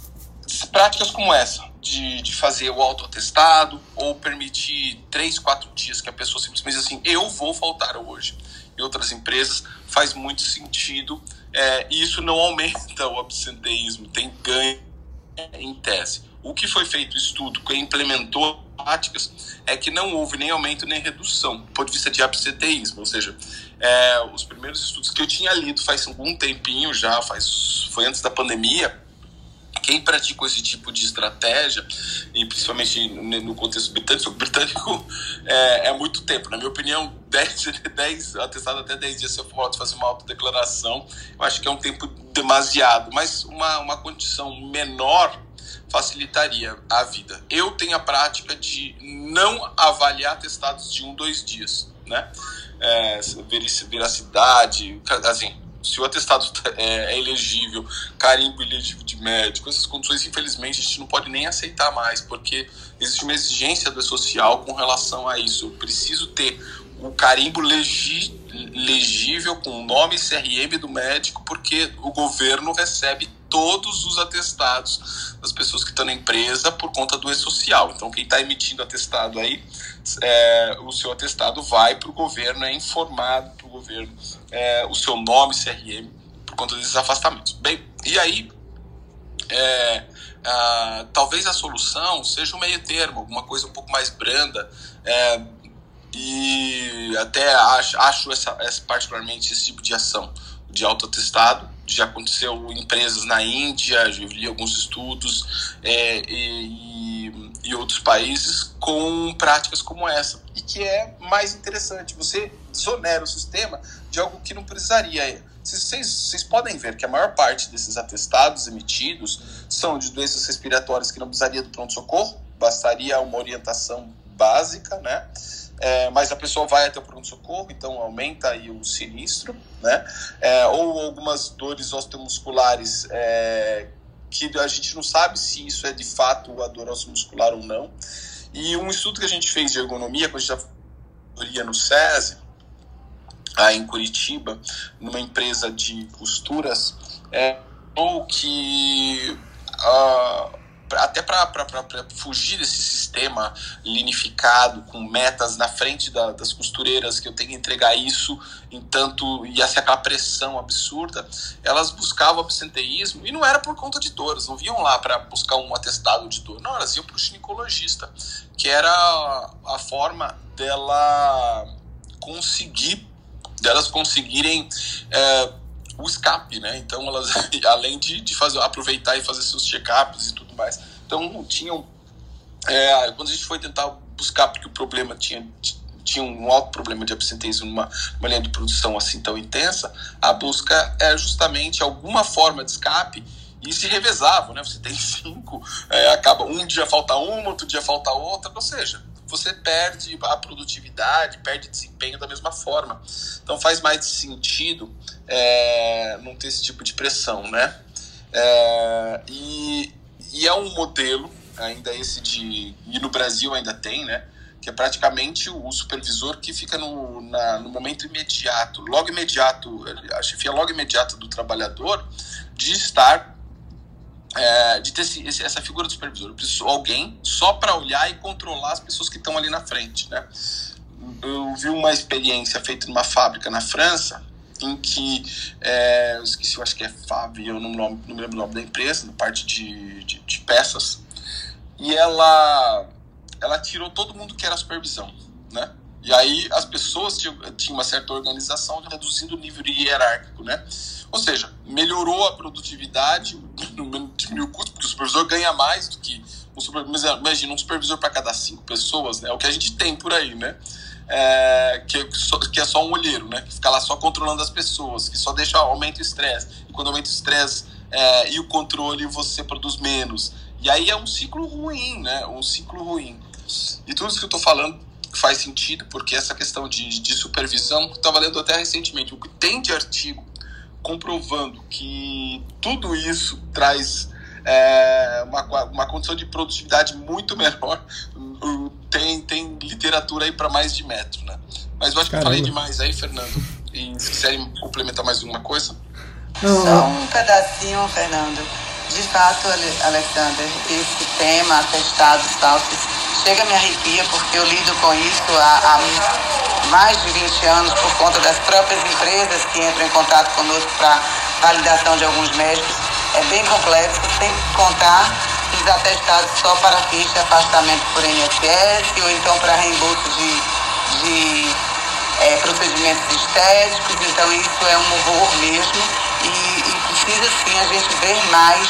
práticas como essa, de, de fazer o autoatestado ou permitir três, quatro dias que a pessoa simplesmente assim, eu vou faltar hoje. em outras empresas, faz muito sentido é, e isso não aumenta o absenteísmo, tem ganho em tese. O que foi feito estudo, que implementou práticas, é que não houve nem aumento nem redução do ponto de vista de absenteísmo, ou seja, é, os primeiros estudos que eu tinha lido faz algum tempinho já, faz, foi antes da pandemia, quem praticou esse tipo de estratégia, e principalmente no contexto britânico, <laughs> britânico é, é muito tempo. Na minha opinião, <laughs> 10, 10 atestado até 10 dias se eu for fazer uma autodeclaração, eu acho que é um tempo demasiado, mas uma, uma condição menor facilitaria a vida. Eu tenho a prática de não avaliar atestados de um, dois dias, né? É, veracidade, assim, se o atestado <laughs> é, é elegível, carimbo elegível de médico, essas condições, infelizmente, a gente não pode nem aceitar mais, porque existe uma exigência do social com relação a isso. Eu preciso ter o carimbo legi, legível com o nome CRM do médico, porque o governo recebe todos os atestados das pessoas que estão na empresa por conta do e-social. Então, quem está emitindo atestado aí, é, o seu atestado vai para o governo, é informado o governo é, o seu nome, CRM, por conta desses afastamentos. Bem, e aí, é, a, talvez a solução seja um meio termo, alguma coisa um pouco mais branda, é, e até acho, acho essa, essa, particularmente esse tipo de ação de autoatestado. Já aconteceu em empresas na Índia, já li alguns estudos é, e, e, outros países com práticas como essa. E que é mais interessante, você desonera o sistema de algo que não precisaria. Vocês, podem ver que a maior parte desses atestados emitidos são de doenças respiratórias que não precisaria do pronto-socorro, bastaria uma orientação básica, né? é, mas a pessoa vai até o pronto-socorro, então aumenta aí o sinistro, né? É, ou algumas dores osteomusculares é, que a gente não sabe se isso é de fato a dor osteomuscular ou não. E um estudo que a gente fez de ergonomia, quando a gente estava no SESI, aí em Curitiba, numa empresa de costuras, é, ou que uh, até para fugir desse sistema linificado, com metas na frente da, das costureiras, que eu tenho que entregar isso, entanto, ia ser aquela pressão absurda, elas buscavam absenteísmo e não era por conta de dores, não vinham lá para buscar um atestado de dor, não, elas iam para o ginecologista, que era a forma dela conseguir, delas conseguirem. É, o escape, né? Então elas, <laughs> além de, de fazer, aproveitar e fazer seus check-ups e tudo mais, então tinham, é, quando a gente foi tentar buscar, porque o problema tinha tinha um alto problema de absenteísmo numa, numa linha de produção assim tão intensa, a busca é justamente alguma forma de escape e se revezavam, né? Você tem <laughs> cinco, é, acaba um dia falta uma, outro dia falta outra, ou seja, você perde a produtividade, perde desempenho da mesma forma. Então faz mais sentido é, não ter esse tipo de pressão, né? É, e, e é um modelo, ainda esse de. E no Brasil ainda tem, né? Que é praticamente o supervisor que fica no, na, no momento imediato, logo imediato, a chefia logo imediata do trabalhador, de estar é, de ter esse, essa figura do supervisor. Eu preciso alguém só para olhar e controlar as pessoas que estão ali na frente, né? Eu vi uma experiência feita numa fábrica na França em que é, eu esqueci, eu acho que é Fábio, eu não, não, me lembro o nome da empresa, na parte de, de, de, peças, e ela ela tirou todo mundo que era supervisão, né? E aí as pessoas tinham, uma certa organização reduzindo o nível hierárquico, né? Ou seja, melhorou a produtividade, diminuiu o custo, porque o supervisor ganha mais do que um supervisor. Imagina, um supervisor para cada cinco pessoas, né? É o que a gente tem por aí, né? É, que, que, é só um olheiro, né? Que fica lá só controlando as pessoas, que só deixa aumenta o estresse. E quando aumenta o estresse é, e o controle, você produz menos. E aí é um ciclo ruim, né? Um ciclo ruim. E tudo isso que eu estou falando faz sentido, porque essa questão de, de supervisão, estava lendo até recentemente, o que tem de artigo comprovando que tudo isso traz é, uma, uma condição de produtividade muito menor. <laughs> Tem, tem literatura aí para mais de metro, né? Mas eu acho Caramba. que falei demais aí, Fernando. E se quiserem complementar mais alguma coisa. Só um pedacinho, Fernando. De fato, Alexander, esse tema, atestados, tal, chega me arrepia porque eu lido com isso há, há mais de 20 anos por conta das próprias empresas que entram em contato conosco para validação de alguns médicos. É bem complexo, que contar os atestados só para ficha afastamento por INSS ou então para reembolso de, de é, procedimentos estéticos. Então isso é um horror mesmo e, e precisa sim a gente ver mais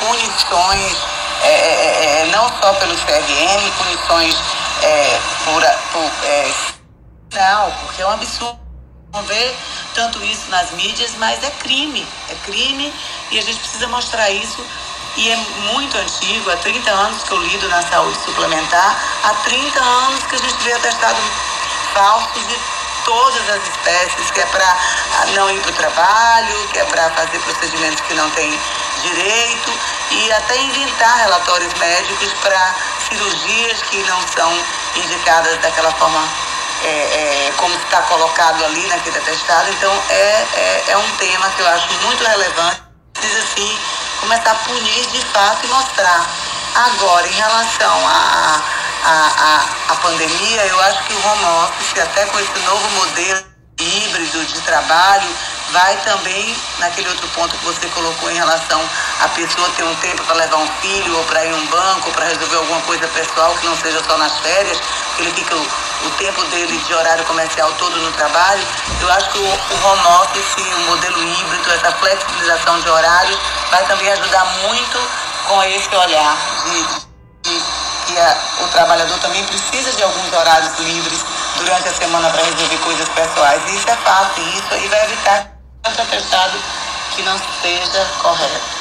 punições, é, é, é não só pelo CRM, punições por, por não, porque é um absurdo ver tanto isso nas mídias, mas é crime, é crime e a gente precisa mostrar isso e é muito antigo, há 30 anos que eu lido na saúde suplementar, há 30 anos que a gente vê atestado falso de todas as espécies, que é para não ir para o trabalho, que é para fazer procedimentos que não tem direito e até inventar relatórios médicos para cirurgias que não são indicadas daquela forma é, é, como está colocado ali naquele atestado. Então é, é, é um tema que eu acho muito relevante. Precisa sim começar a punir de fato e mostrar. Agora, em relação à a, a, a, pandemia, eu acho que o home office, até com esse novo modelo híbrido de trabalho, vai também naquele outro ponto que você colocou em relação a pessoa ter um tempo para levar um filho, ou para ir a um banco, para resolver alguma coisa pessoal que não seja só nas férias, que ele fica o, o tempo dele de horário comercial todo no trabalho. Eu acho que o, o home office, o modelo híbrido, essa flexibilização de horários, vai também ajudar muito com esse olhar de a, o trabalhador também precisa de alguns horários livres durante a semana para resolver coisas pessoais. E isso é fácil, isso aí vai evitar tanto atestado que não seja correto.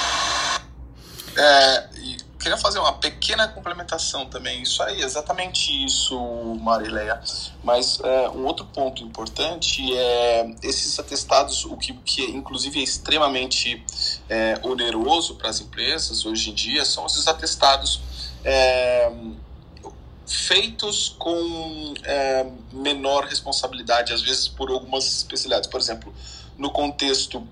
É, e queria fazer uma pequena complementação também. Isso aí, exatamente isso, Marileia. Mas é, um outro ponto importante é esses atestados, o que, que inclusive é extremamente é, oneroso para as empresas hoje em dia, são esses atestados é, feitos com é, menor responsabilidade, às vezes por algumas especialidades. Por exemplo, no contexto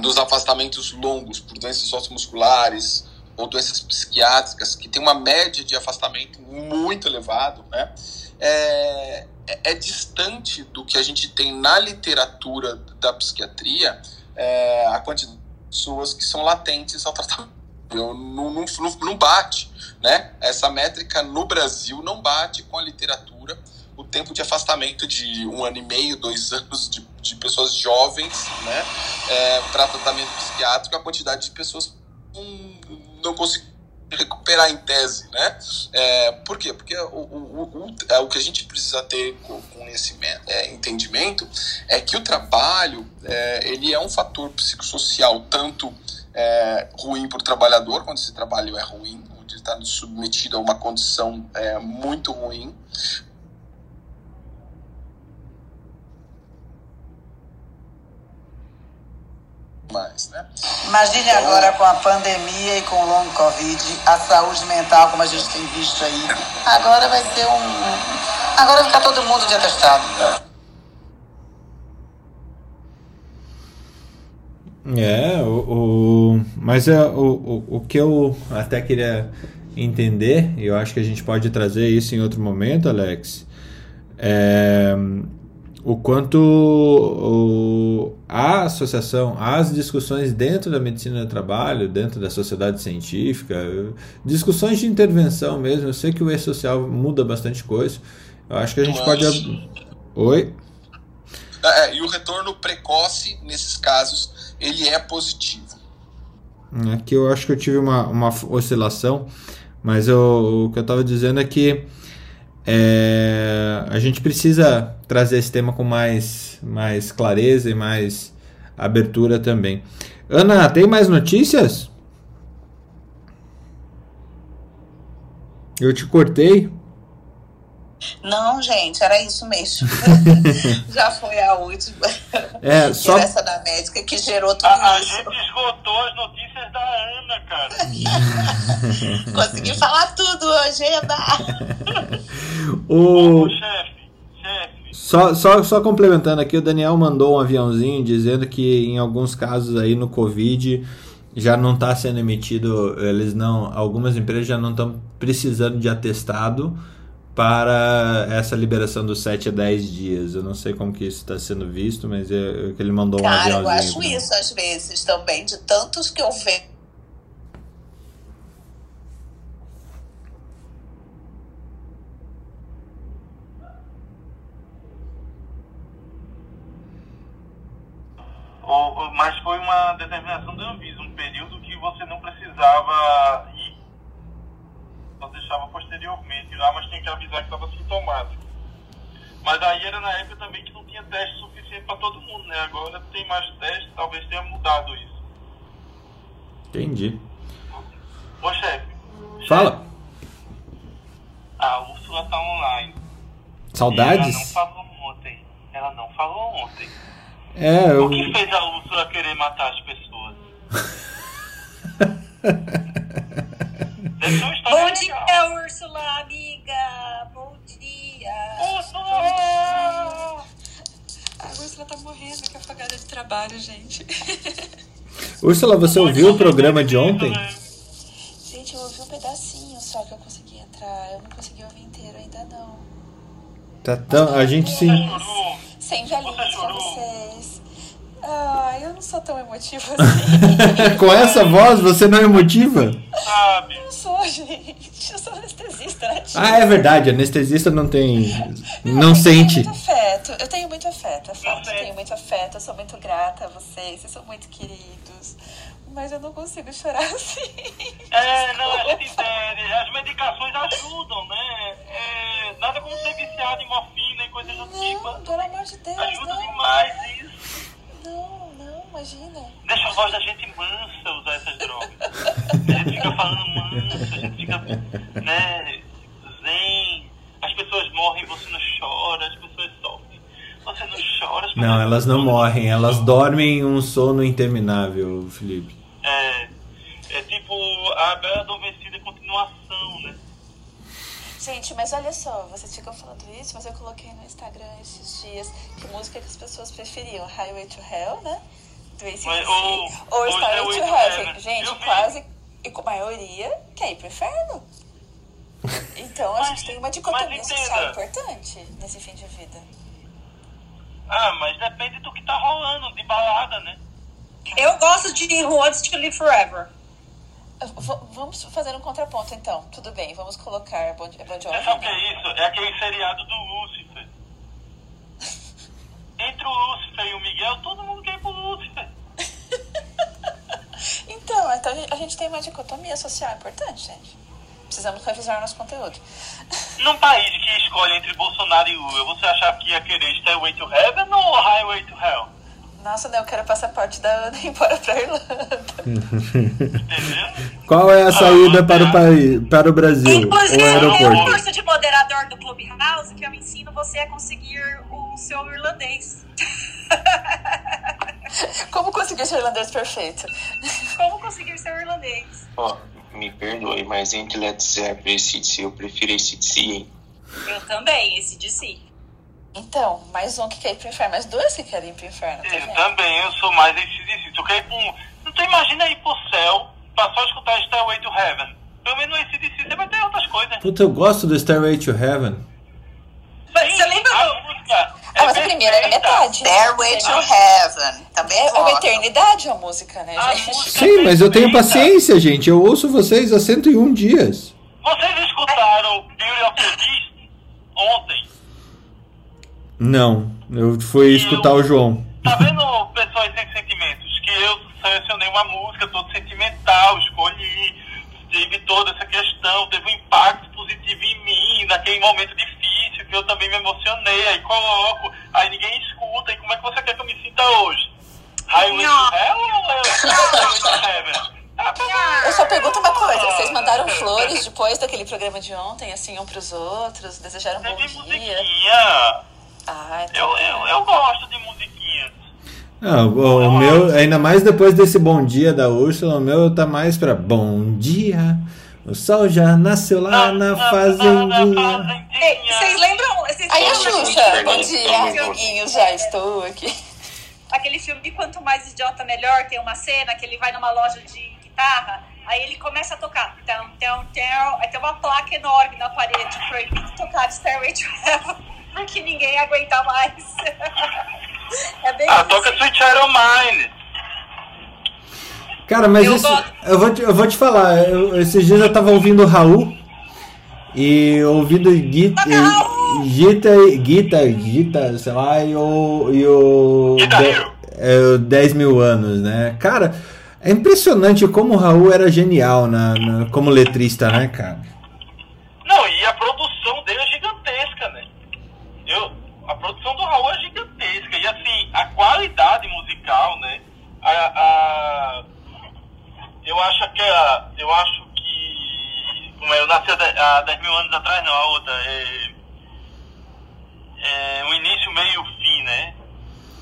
dos afastamentos longos por doenças osteomusculares ou doenças psiquiátricas, que tem uma média de afastamento muito elevado, né? É, é, é distante do que a gente tem na literatura da psiquiatria é, a quantidade de pessoas que são latentes ao tratamento. Não, não, não, não bate, né? Essa métrica no Brasil não bate com a literatura o tempo de afastamento de um ano e meio, dois anos de, de pessoas jovens, né, é, para tratamento psiquiátrico, a quantidade de pessoas não, conseguiram recuperar em tese, né? É, por quê? Porque o, o, o, é, o que a gente precisa ter com, com esse é, entendimento é que o trabalho é, ele é um fator psicossocial tanto é, ruim para o trabalhador, quando esse trabalho é ruim, onde ele está submetido a uma condição é, muito ruim, mais, né? Imagine então, agora com a pandemia e com o long covid, a saúde mental como a gente tem visto aí. Agora vai ser um, agora vai ficar todo mundo de atestado. É, o, o mas é, o, o, o que eu até queria entender, e eu acho que a gente pode trazer isso em outro momento, Alex, é, o quanto o, a associação, as discussões dentro da medicina do trabalho, dentro da sociedade científica, discussões de intervenção mesmo. Eu sei que o e-social muda bastante coisa. Eu acho que a gente Mas... pode. Oi? É, é, e o retorno precoce, nesses casos, ele é positivo. Aqui eu acho que eu tive uma, uma oscilação, mas eu, o que eu estava dizendo é que é, a gente precisa trazer esse tema com mais, mais clareza e mais abertura também. Ana, tem mais notícias? Eu te cortei. Não, gente, era isso mesmo. <laughs> Já foi a última. É, só... Essa da médica que gerou tudo a, isso. A gente esgotou as notícias da Ana, cara. <laughs> Consegui falar tudo hoje, Eba. <laughs> o... chefe, chefe. Só, só, só complementando aqui, o Daniel mandou um aviãozinho dizendo que em alguns casos aí no Covid já não está sendo emitido, eles não, algumas empresas já não estão precisando de atestado para essa liberação dos 7 a 10 dias. Eu não sei como que isso está sendo visto, mas é, é que ele mandou um Cara, aviãozinho. eu acho pra isso às vezes também, de tantos que eu vejo. Mas foi uma determinação da Anvisa, um período que você não precisava só deixava posteriormente lá, mas tinha que avisar que estava sintomático. Mas aí era na época também que não tinha teste suficiente para todo mundo, né? Agora tem mais teste, talvez tenha mudado isso. Entendi. Ô chefe, Fala. a Úrsula tá online. Saudades? E ela não falou ontem. Ela não falou ontem. É, eu. O que fez a Úrsula querer matar as pessoas? <laughs> História Bom legal. dia, Úrsula, amiga. Bom dia. Úrsula! A Úrsula tá morrendo, que afogada de trabalho, gente. <laughs> Úrsula, você ouviu o programa de ontem? Gente, eu ouvi um pedacinho só que eu consegui entrar. Eu não consegui ouvir inteiro ainda não. Tá tão, a gente se. Sem velhinhos pra vocês. Ah, eu não sou tão emotiva assim. <laughs> Com essa voz, você não é emotiva? Sabe? Eu não sou, gente. Eu sou anestesista, né? Ah, é verdade, anestesista não tem. Não sente. muito afeto. Eu tenho muito afeto, é fato. Eu tenho muito afeto. Eu sou muito grata a vocês. Vocês são muito queridos. Mas eu não consigo chorar <laughs> assim. É, não, a gente entende. As medicações ajudam, né? É, nada como ser viciado em morfina e coisas do tipo. Não, pelo amor de Deus. Ajuda não. demais isso. Não, não, imagina. Deixa a voz da gente mansa usar essas drogas. A gente fica falando manso, a gente fica, né, zen. As pessoas morrem, você não chora, as pessoas sofrem. Você não chora, as pessoas Não, elas não morrem, elas dormem um sono interminável, Felipe. É, é tipo a Bela Adormecida continuação, né? Gente, mas olha só, vocês ficam falando isso, mas eu coloquei no Instagram esses dias que música que as pessoas preferiam, Highway to Hell, né? Do ACDC, Mas, ou- ou ou Starway to Heaven. Heaven. Gente, quase, e com a maioria, quer ir pro inferno. Então a gente tem uma dicotomia mas social importante nesse fim de vida. Ah, mas depende do que tá rolando, de balada, né? Eu gosto de Who Wants to Live Forever. Vamos fazer um contraponto então. Tudo bem, vamos colocar Bon, bon Jovi. É sabe o que é isso? É aquele seriado do Lúcifer. <laughs> Entre o Lúcifer e o Miguel, todo mundo quer ir pro Lúcifer. <laughs> Então, então a gente- a gente tem uma dicotomia social importante, gente. Precisamos revisar nosso conteúdo. <laughs> Num país que escolhe entre Bolsonaro e Lula, você achava que ia querer Stairway to Heaven ou Highway to Hell? Nossa, né? Eu quero passaporte da Ana e ir embora pra Irlanda. Qual é a saída para o país, para o Brasil? Inclusive, O tem um curso de moderador do Clubhouse que eu ensino você a conseguir o seu irlandês. <laughs> Como conseguir ser irlandês perfeito? Como conseguir seu irlandês? Ó, me perdoe, mas entre Led Zeppelin e CDC, eu prefiro CDC, hein? Eu também, esse de si. Então, mais um que quer ir pro inferno, mais dois que querem ir pro inferno. Tá Eu vendo? também, eu sou mais esse de Tu quer ir um... Não tu imagina ir pro céu pra só escutar Stairway to Heaven. Pelo menos no ACDC você vai ter outras coisas. Puta, eu gosto do Stairway to Heaven. Mas você lembra a música? Ah, mas a primeira era metade. Stairway to Heaven. Também É uma eternidade a música, né, gente? Sim, mas eu tenho paciência, gente. Eu ouço vocês há 101 dias. Vocês escutaram Beauty of the Beast ontem? Não, eu fui escutar o João. Tá vendo pessoas sem sentimentos? Que eu selecionei uma música toda sentimental, escolhi, tive toda essa questão, teve um impacto positivo em mim, naquele momento difícil, que eu também me emocionei, aí coloco, aí ninguém escuta, e como é que você quer que eu me sinta hoje? To Heaven? Eu só pergunto uma coisa, vocês mandaram flores depois daquele programa de ontem, assim, um pros outros, desejaram um bom dia? Ah, Eu, eu, eu gosto de musiquinhas. Ah, o, o meu, ainda mais depois desse bom dia da Úrsula, o meu tá mais pra bom dia. O sol já nasceu lá na fazendinha. Ei, Vocês lembram? Vocês Aí a Xuxa, bom dia, amiguinhos, já estou aqui. aquele filme de Quanto Mais Idiota Melhor, tem uma cena que ele vai numa loja de guitarra, aí ele começa a tocar. Então, então, então, aí tem uma placa enorme na parede, proibido tocar Stairway to Heaven, <laughs> porque ninguém aguenta mais. <laughs> é bem Ah, toca Sweet Child O' Mine. Cara, mas Eu eu, vou te, eu vou te falar, eu- esses dias eu tava ouvindo o Raul e ouvindo Gita, Gita, Gita, Gita, sei lá, e o. E o de- é, o 10 mil anos, né? Cara, é impressionante como o Raul era genial na, na- como letrista, né, cara? Não, e a produção dele é gigantesca, né? Eu, a produção do Raul é gigantesca. E assim, a qualidade musical, né? A, a- eu acho que a, eu acho que. Como é, eu nasci há de- há 10 mil anos atrás, não, a outra. É, é o início, meio e fim, né?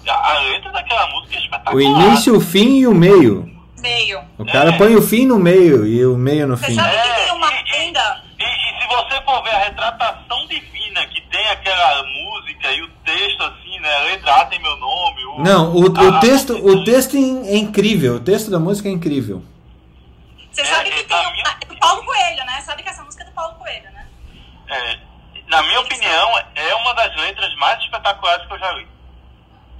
A, a letra daquela música é espetacular. O início, o fim e o meio. Meio. O cara põe o fim no meio e o meio no Você fim. sabe que tem uma lenda? E, e se você for ver a retratação divina que tem aquela música e o texto assim, né? A letra A tem meu nome. O, Não, o, o a- texto, o texto é incrível, o texto da música é incrível. Você sabe que tem é do Paulo Coelho, né? Sabe que essa música é do Paulo Coelho, né? é, na minha opinião, é uma das letras mais espetaculares que eu já li.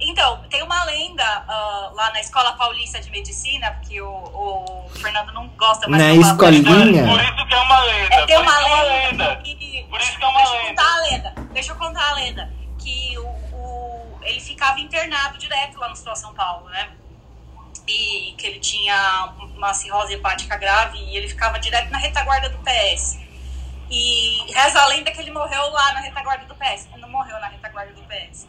Então, tem uma lenda ah, lá na Escola Paulista de Medicina, porque o, o Fernando não gosta mais Na de falar. escolinha. Por isso que é uma lenda. É, tem por uma isso que é uma lenda. Por isso que é uma deixa eu lenda. contar a lenda. Deixa eu contar a lenda. Que o, o- ele ficava internado direto lá no Hospital São Paulo, né? E que ele tinha uma cirrose hepática grave e ele ficava direto na retaguarda do PS. E reza a lenda que ele morreu lá na retaguarda do PS. Ele não morreu na retaguarda do PS.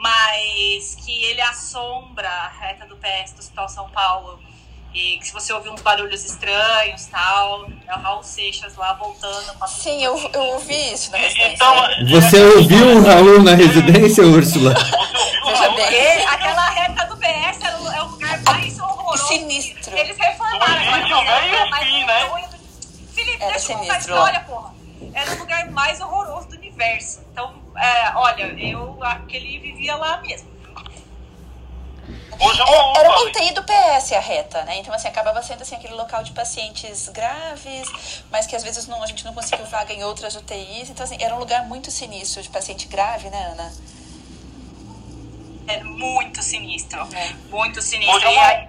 Mas que ele assombra a reta do PS do Hospital São Paulo. E que se você ouvir uns barulhos estranhos tal, é o Raul Seixas lá voltando. com a- Sim, eu, eu ouvi isso na residência. Então, Você ouviu o Raul na residência, Úrsula? Veja bem. Aquela reta do PS é o lugar mais horroroso. Sinistro. Eles reformaram. Meio o lugar e mais fim, né? Felipe, Era deixa eu contar a história, porra. Era o lugar mais horroroso do universo. Então, é, olha, eu aquele vivia lá mesmo. Hoje é É, era UPA uma. UTI do PS a reta, né? Então, assim, acabava sendo assim, aquele local de pacientes graves, mas que às vezes não, a gente não conseguiu vaga em outras UTIs. Então, assim, era um lugar muito sinistro de paciente grave, né, Ana? É muito sinistro. É. Muito sinistro. Hoje é E aí,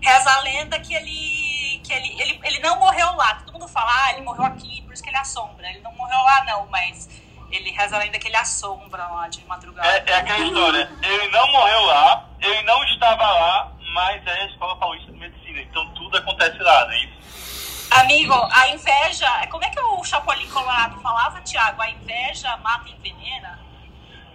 reza a lenda que ele que ele, ele, ele não morreu lá. Todo mundo fala, ah, ele morreu aqui, por isso que ele assombra. Ele não morreu lá, não, mas ele reza a lenda que ele assombra lá de madrugada. É, é aquela história. Ele não morreu lá, ele não estava lá, mas é a Escola Paulista de Medicina. Então tudo acontece lá, não é isso? Amigo, a inveja. Como é que o Chapolin Colorado falava, Thiago? A inveja mata e envenena?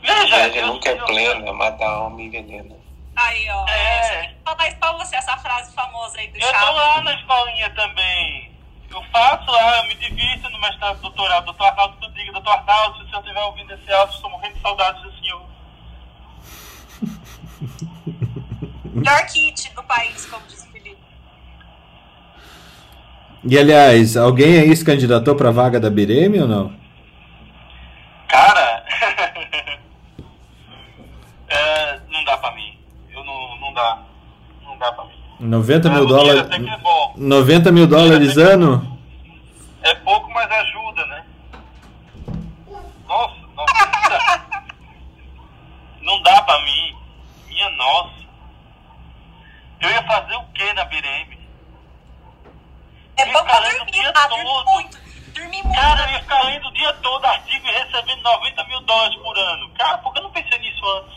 Veja, Inveja nunca é plena, mata a alma e envenena. Aí, ó. É. Falar isso pra você, essa frase famosa aí do Eu tô lá na escolinha também. Eu faço lá, eu me divirto no mestrado, doutorado. Doutor Arnaldo, tu diga, doutor Arnaldo, se o senhor estiver ouvindo esse áudio, estou morrendo de saudades do senhor. <laughs> Melhor kit do país, como diz o Felipe. E aliás, alguém aí se candidatou pra vaga da Bireme ou não? Cara, <laughs> é, não dá pra mim. Eu não, não dá. Não dá pra mim. 90 mil É, dinheiro dólares. é bom. 90 mil dólares ano? É pouco, mas ajuda, né? Nossa, nossa. Não dá pra mim. Minha nossa. Eu ia fazer o que na BRM? É Eu bom ia pra ficar lendo o dormir, dia tá? Dormir todo. muito. Dormir muito. Cara, eu ia ficar lendo o dia todo artigo e recebendo 90 mil dólares por ano. Cara, por que eu não pensei nisso antes?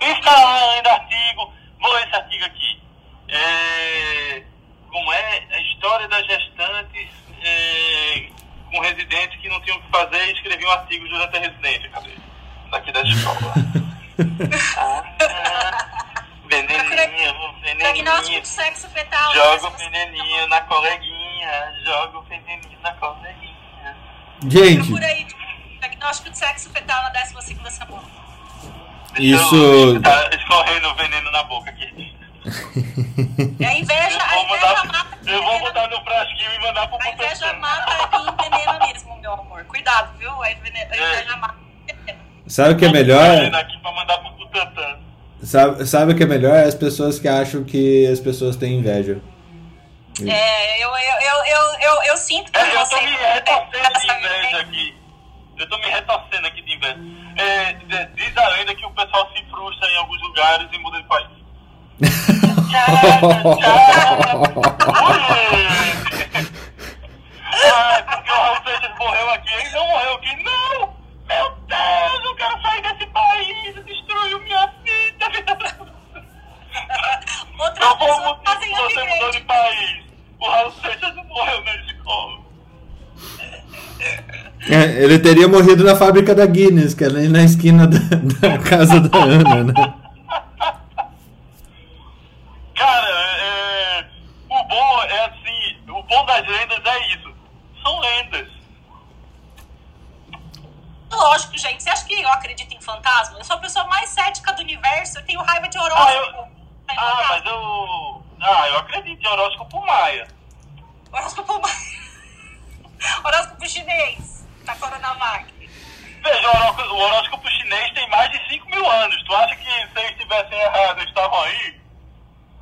Ficar lá lendo artigo. Vou ler esse artigo aqui. É, como é a história das gestantes é, com residentes que não tinham o que fazer e escrevi um artigo durante a residência. Cadê? Daqui da escola. <laughs> ah, veneninha, Diagnóstico veneninha. de sexo fetal. Joga o veneninho na coleguinha, joga o veneninho na coleguinha. Gente, Procura aí. Diagnóstico de sexo fetal na 12 semana. Deixa Isso- eu tá escorrendo veneno na boca aqui. É a inveja, a Eu vou, inveja mata. eu vou botar no frasquinho e mandar pro A inveja mata e envenena mesmo, meu amor. Cuidado, viu? A inveja, a inveja mata sabe o que é Tô melhor? fazendo aqui pra mandar pro Butantan. Sabe, sabe o que é melhor? É as pessoas que acham que as pessoas têm inveja. É, eu, eu, eu, eu, eu, eu sinto que É, eu você... tô me de inveja aqui. Eu tô me retorcendo aqui de inveja. É, diz- diz a lenda que o pessoal se frustra em alguns lugares e muda de país. Ah, porque o Raul Seixas morreu aqui. Ele não morreu aqui. Não! Meu Deus, eu quero sair desse país. Destruiu minha vida. Outras Eu vou mudar fazem você mudou de país. O Raul Seixas não morreu na escola. É, ele teria morrido na fábrica da Guinness, que é ali na esquina da, da casa da Ana, né? Cara, é, o bom é assim, o bom das lendas é isso. São lendas. Lógico, gente. Você acha que eu acredito em fantasma? Eu sou a pessoa mais cética do universo. Eu tenho raiva de Ah, horóscopo. eu, ah mas eu. Ah, eu acredito em horóscopo maia. Horóscopo <laughs> Horóscopo chinês. Da Coronavac. Veja, o horóscopo, o horóscopo chinês tem mais de 5 mil anos. Tu acha que se eles estivessem errados, eles estavam aí?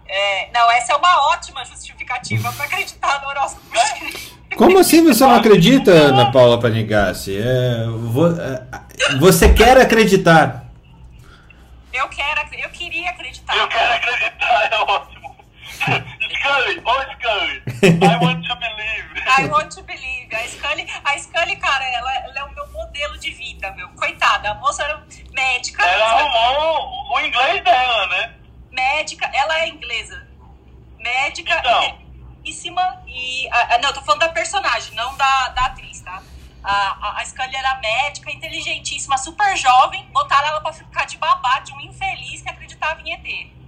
É, não, essa é uma ótima justificativa pra acreditar no horóscopo chinês. Como assim você não <laughs> acredita, Ana Paula Panigassi? É, vo- é, você quer acreditar. Eu quero, eu queria acreditar. Eu quero acreditar, é ótimo. <laughs> Scully, oh Scully, <laughs> I want to believe. I want to believe. A Scully, a Scully cara, ela, ela é o meu modelo de vida, meu. Coitada, a moça era médica. Ela arrumou o inglês dela, né? Médica, ela é inglesa. Médica, Então. inteligentíssima e... ah, não, eu tô falando da personagem, não da, da atriz, tá? A, a, a Scully era médica, inteligentíssima, super jovem. Botaram ela pra ficar de babá de um infeliz que acreditava em ET.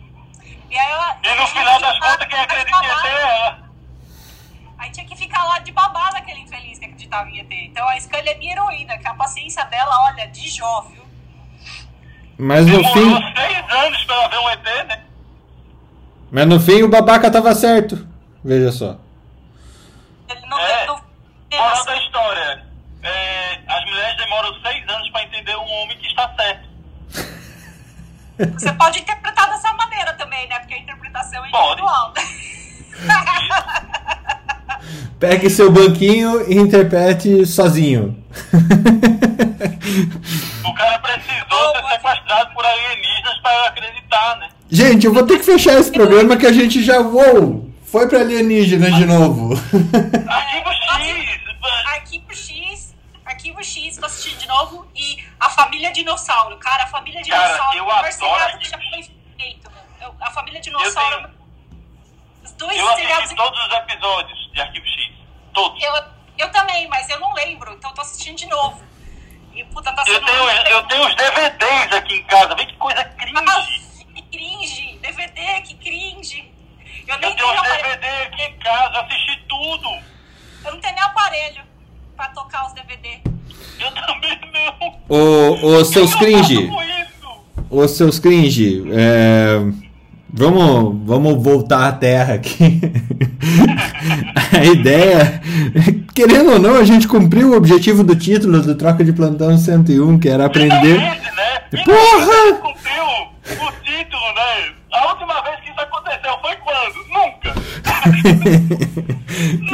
E aí. E no final das contas, quem acredita em ET é ela. Aí tinha que ficar lá de babá daquele infeliz que acreditava em ET. Então a Scully é minha heroína, que a paciência dela, olha, de Jó, viu? Mas no fim, Demorou seis anos pra ela ver um ET, né? mas no fim o babaca tava certo. Veja só. Ele não, É. ele não Moral da história. É, as mulheres demoram seis anos pra entender um homem que está certo. Você pode interpretar dessa maneira também, né? Pode. individual, <laughs> né? Pegue seu banquinho e interprete sozinho. O cara precisou ser sequestrado por alienígenas pra eu acreditar, né? Gente, eu vou ter que fechar esse programa que a gente já voou. Foi pra alienígena de novo. Arquivo X! Arquivo X, Arquivo X, tô assistindo de novo. E a família dinossauro. Cara, a família Cara, dinossauro. eu o melhor adoro já foi. Eu- A família dinossauro. Os dois Eu seriados. assisti todos os episódios de Arquivo X. Todos. Eu, eu também, mas eu não lembro, então eu tô assistindo de novo. E puta, tá Eu tenho, eu tenho os DVDs aqui em casa. Vê que coisa cringe. Ah, que cringe! DVD, que cringe! Eu nem Eu tenho tenho os aparelho. DVD aqui em casa. Assisti tudo. Eu não tenho nem aparelho pra tocar os DVD. Eu também não. Ô, ô seus cringe. Ô seus cringe. É, vamos, vamos voltar à terra aqui. <laughs> a ideia. Querendo ou não, a gente cumpriu o objetivo do título do Troca de Plantão 101, que era aprender. Porra! Cumpriu o título, né? A última vez que isso aconteceu foi quando? <laughs> Nunca.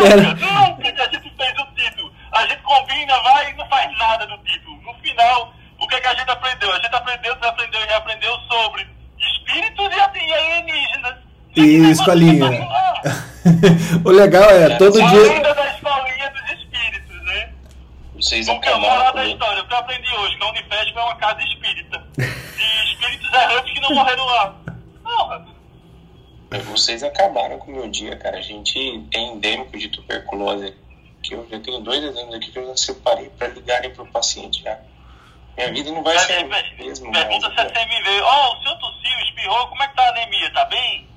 Era- Nunca que a gente fez o título. A gente combina, vai e não faz nada do título. No final, o que, é que a gente aprendeu? A gente aprendeu, desaprendeu e reaprendeu sobre espíritos e alienígenas. E escolinha. <laughs> o legal é, todo a dia. lenda da escolinha dos espíritos, né? Vocês Porque acabaram moral da com história, o que eu aprendi hoje, que a Unifesp é uma casa espírita. De espíritos errantes que não morreram lá. Porra. Vocês acabaram com o meu dia, cara. A gente é endêmico de tuberculose. Que eu já tenho dois exames aqui que eu já separei pra ligarem pro paciente já. Minha vida não vai ser a mesma. mais, Pergunta se cara. é CMV. Ó, o senhor tossiu, espirrou, como é que tá a anemia? Tá bem?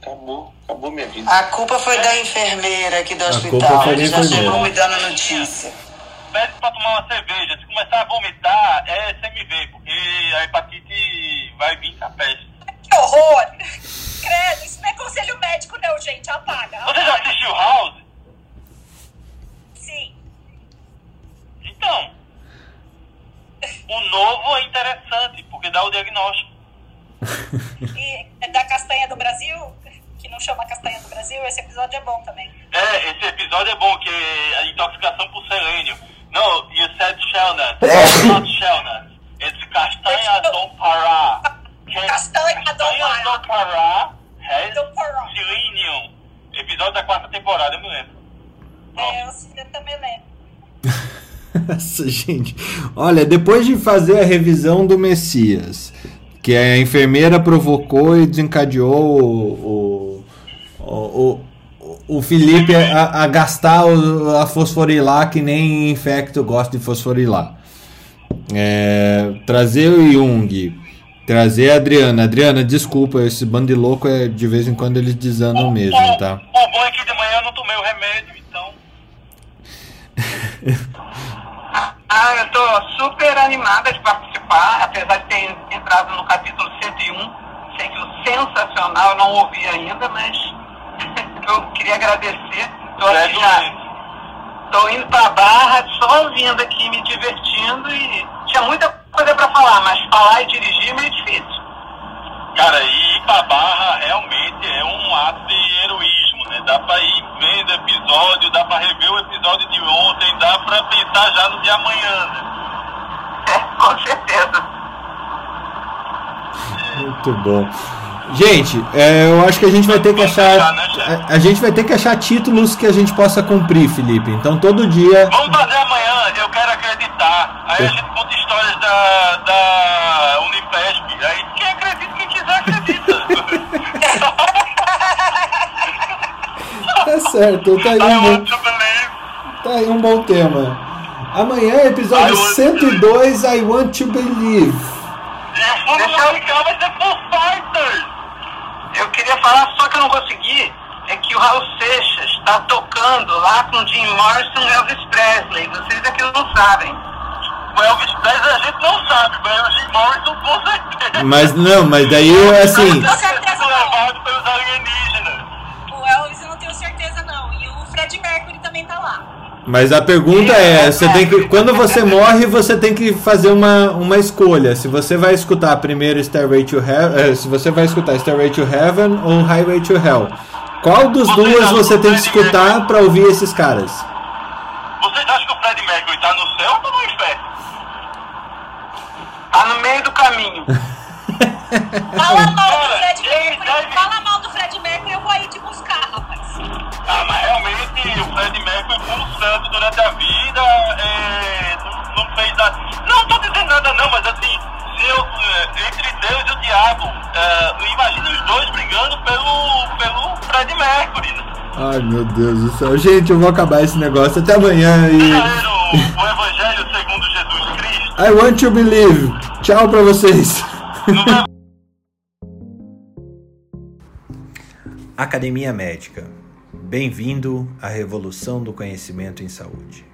Acabou, acabou minha vida. A culpa foi da enfermeira aqui do A hospital. culpa foi da já chegou me dando a notícia. Pede pra tomar uma cerveja. Se começar a vomitar, é CMV, porque a hepatite vai vir com a peste. Que horror! Credo, isso não é conselho médico, não, gente. Apaga. Você já assistiu House? Sim. Então, o novo é interessante, porque dar o diagnóstico. <laughs> e é da castanha do Brasil, que não chama castanha do Brasil, esse episódio é bom também. É, esse episódio é bom, que é a intoxicação por selênio. Não, you said shellnut. It's not shellnut. It's castanha do Pará. <laughs> Castanha do Pará. Has selenium. Episódio da quarta temporada, eu me lembro. É, eu também lembro. Nossa, <laughs> gente. Olha, depois de fazer a revisão do Messias, que a enfermeira provocou e desencadeou o, o, o, o Felipe a, a gastar o, a fosforilar que nem infecto gosta de fosforilar. É, trazer o Jung, trazer a Adriana. Adriana, desculpa, esse bando de louco é de vez em quando eles desandam mesmo, tá? O bom é que de manhã eu não tomei o remédio, então. Tô super animada de participar, apesar de ter entrado no capítulo 101. Sei que o sensacional eu não ouvi ainda, mas <laughs> eu queria agradecer. Tô aqui já. Tô indo pra barra, só ouvindo aqui, me divertindo e tinha muita coisa para falar, mas falar e dirigir é meio difícil. Cara, ir pra barra realmente é um ato de heroísmo, né? Dá pra ir vendo episódio, dá pra rever o episódio de ontem, dá pra pensar já no de amanhã, né? É, com certeza. Muito bom. Gente, é, eu acho que a gente vai ter que achar. A, a, gente vai ter que achar títulos que a gente possa cumprir, Felipe. Então todo dia. Vamos fazer amanhã, eu quero acreditar. Aí a gente conta histórias da, da Unifesp. Aí quem acredita, quem quiser acredita. <laughs> tá certo, tá aí, um, tá aí um bom tema. Amanhã, episódio I 102, I Want to Believe. Deixa eu... vai ser Full Fighters. Eu queria falar, só que eu não consegui, é que o Raul Seixas está tocando lá com Jim Morrison e Elvis Presley. Vocês aqui não sabem. O Elvis Presley a gente não sabe, mas o Jim Morrison com certeza. Mas não, mas daí assim. Com certeza levado pelos alienígenas. O Elvis eu certeza não. E o Fred Mercury também tá lá. Mas a pergunta é, você tem que, quando você morre, você tem que fazer uma, uma escolha. Se você vai escutar primeiro Stairway to Heaven, se você vai escutar Stairway to Heaven ou Highway to Hell. Qual dos duas você tem que escutar para ouvir esses caras? Vocês acham que o Fred Mercury tá no céu ou tá no inferno? Tá no meio do caminho. <laughs> Fala mal do Fred Mercury, fala mal do Fred Mercury, eu vou aí te buscar. Ah, mas realmente o Fred Mercury pulsando durante a vida, é, não, não, fez nada. Não tô dizendo nada não, mas assim, eu, é, entre Deus e o diabo, é, imagina os dois brigando pelo, pelo Fred Mercury, né? Ai meu Deus do céu. Gente, eu vou acabar esse negócio. Até amanhã e. O, o Evangelho segundo Jesus Cristo. I want to believe. Tchau pra vocês. <laughs> Academia Médica. Bem-vindo à revolução do conhecimento em saúde.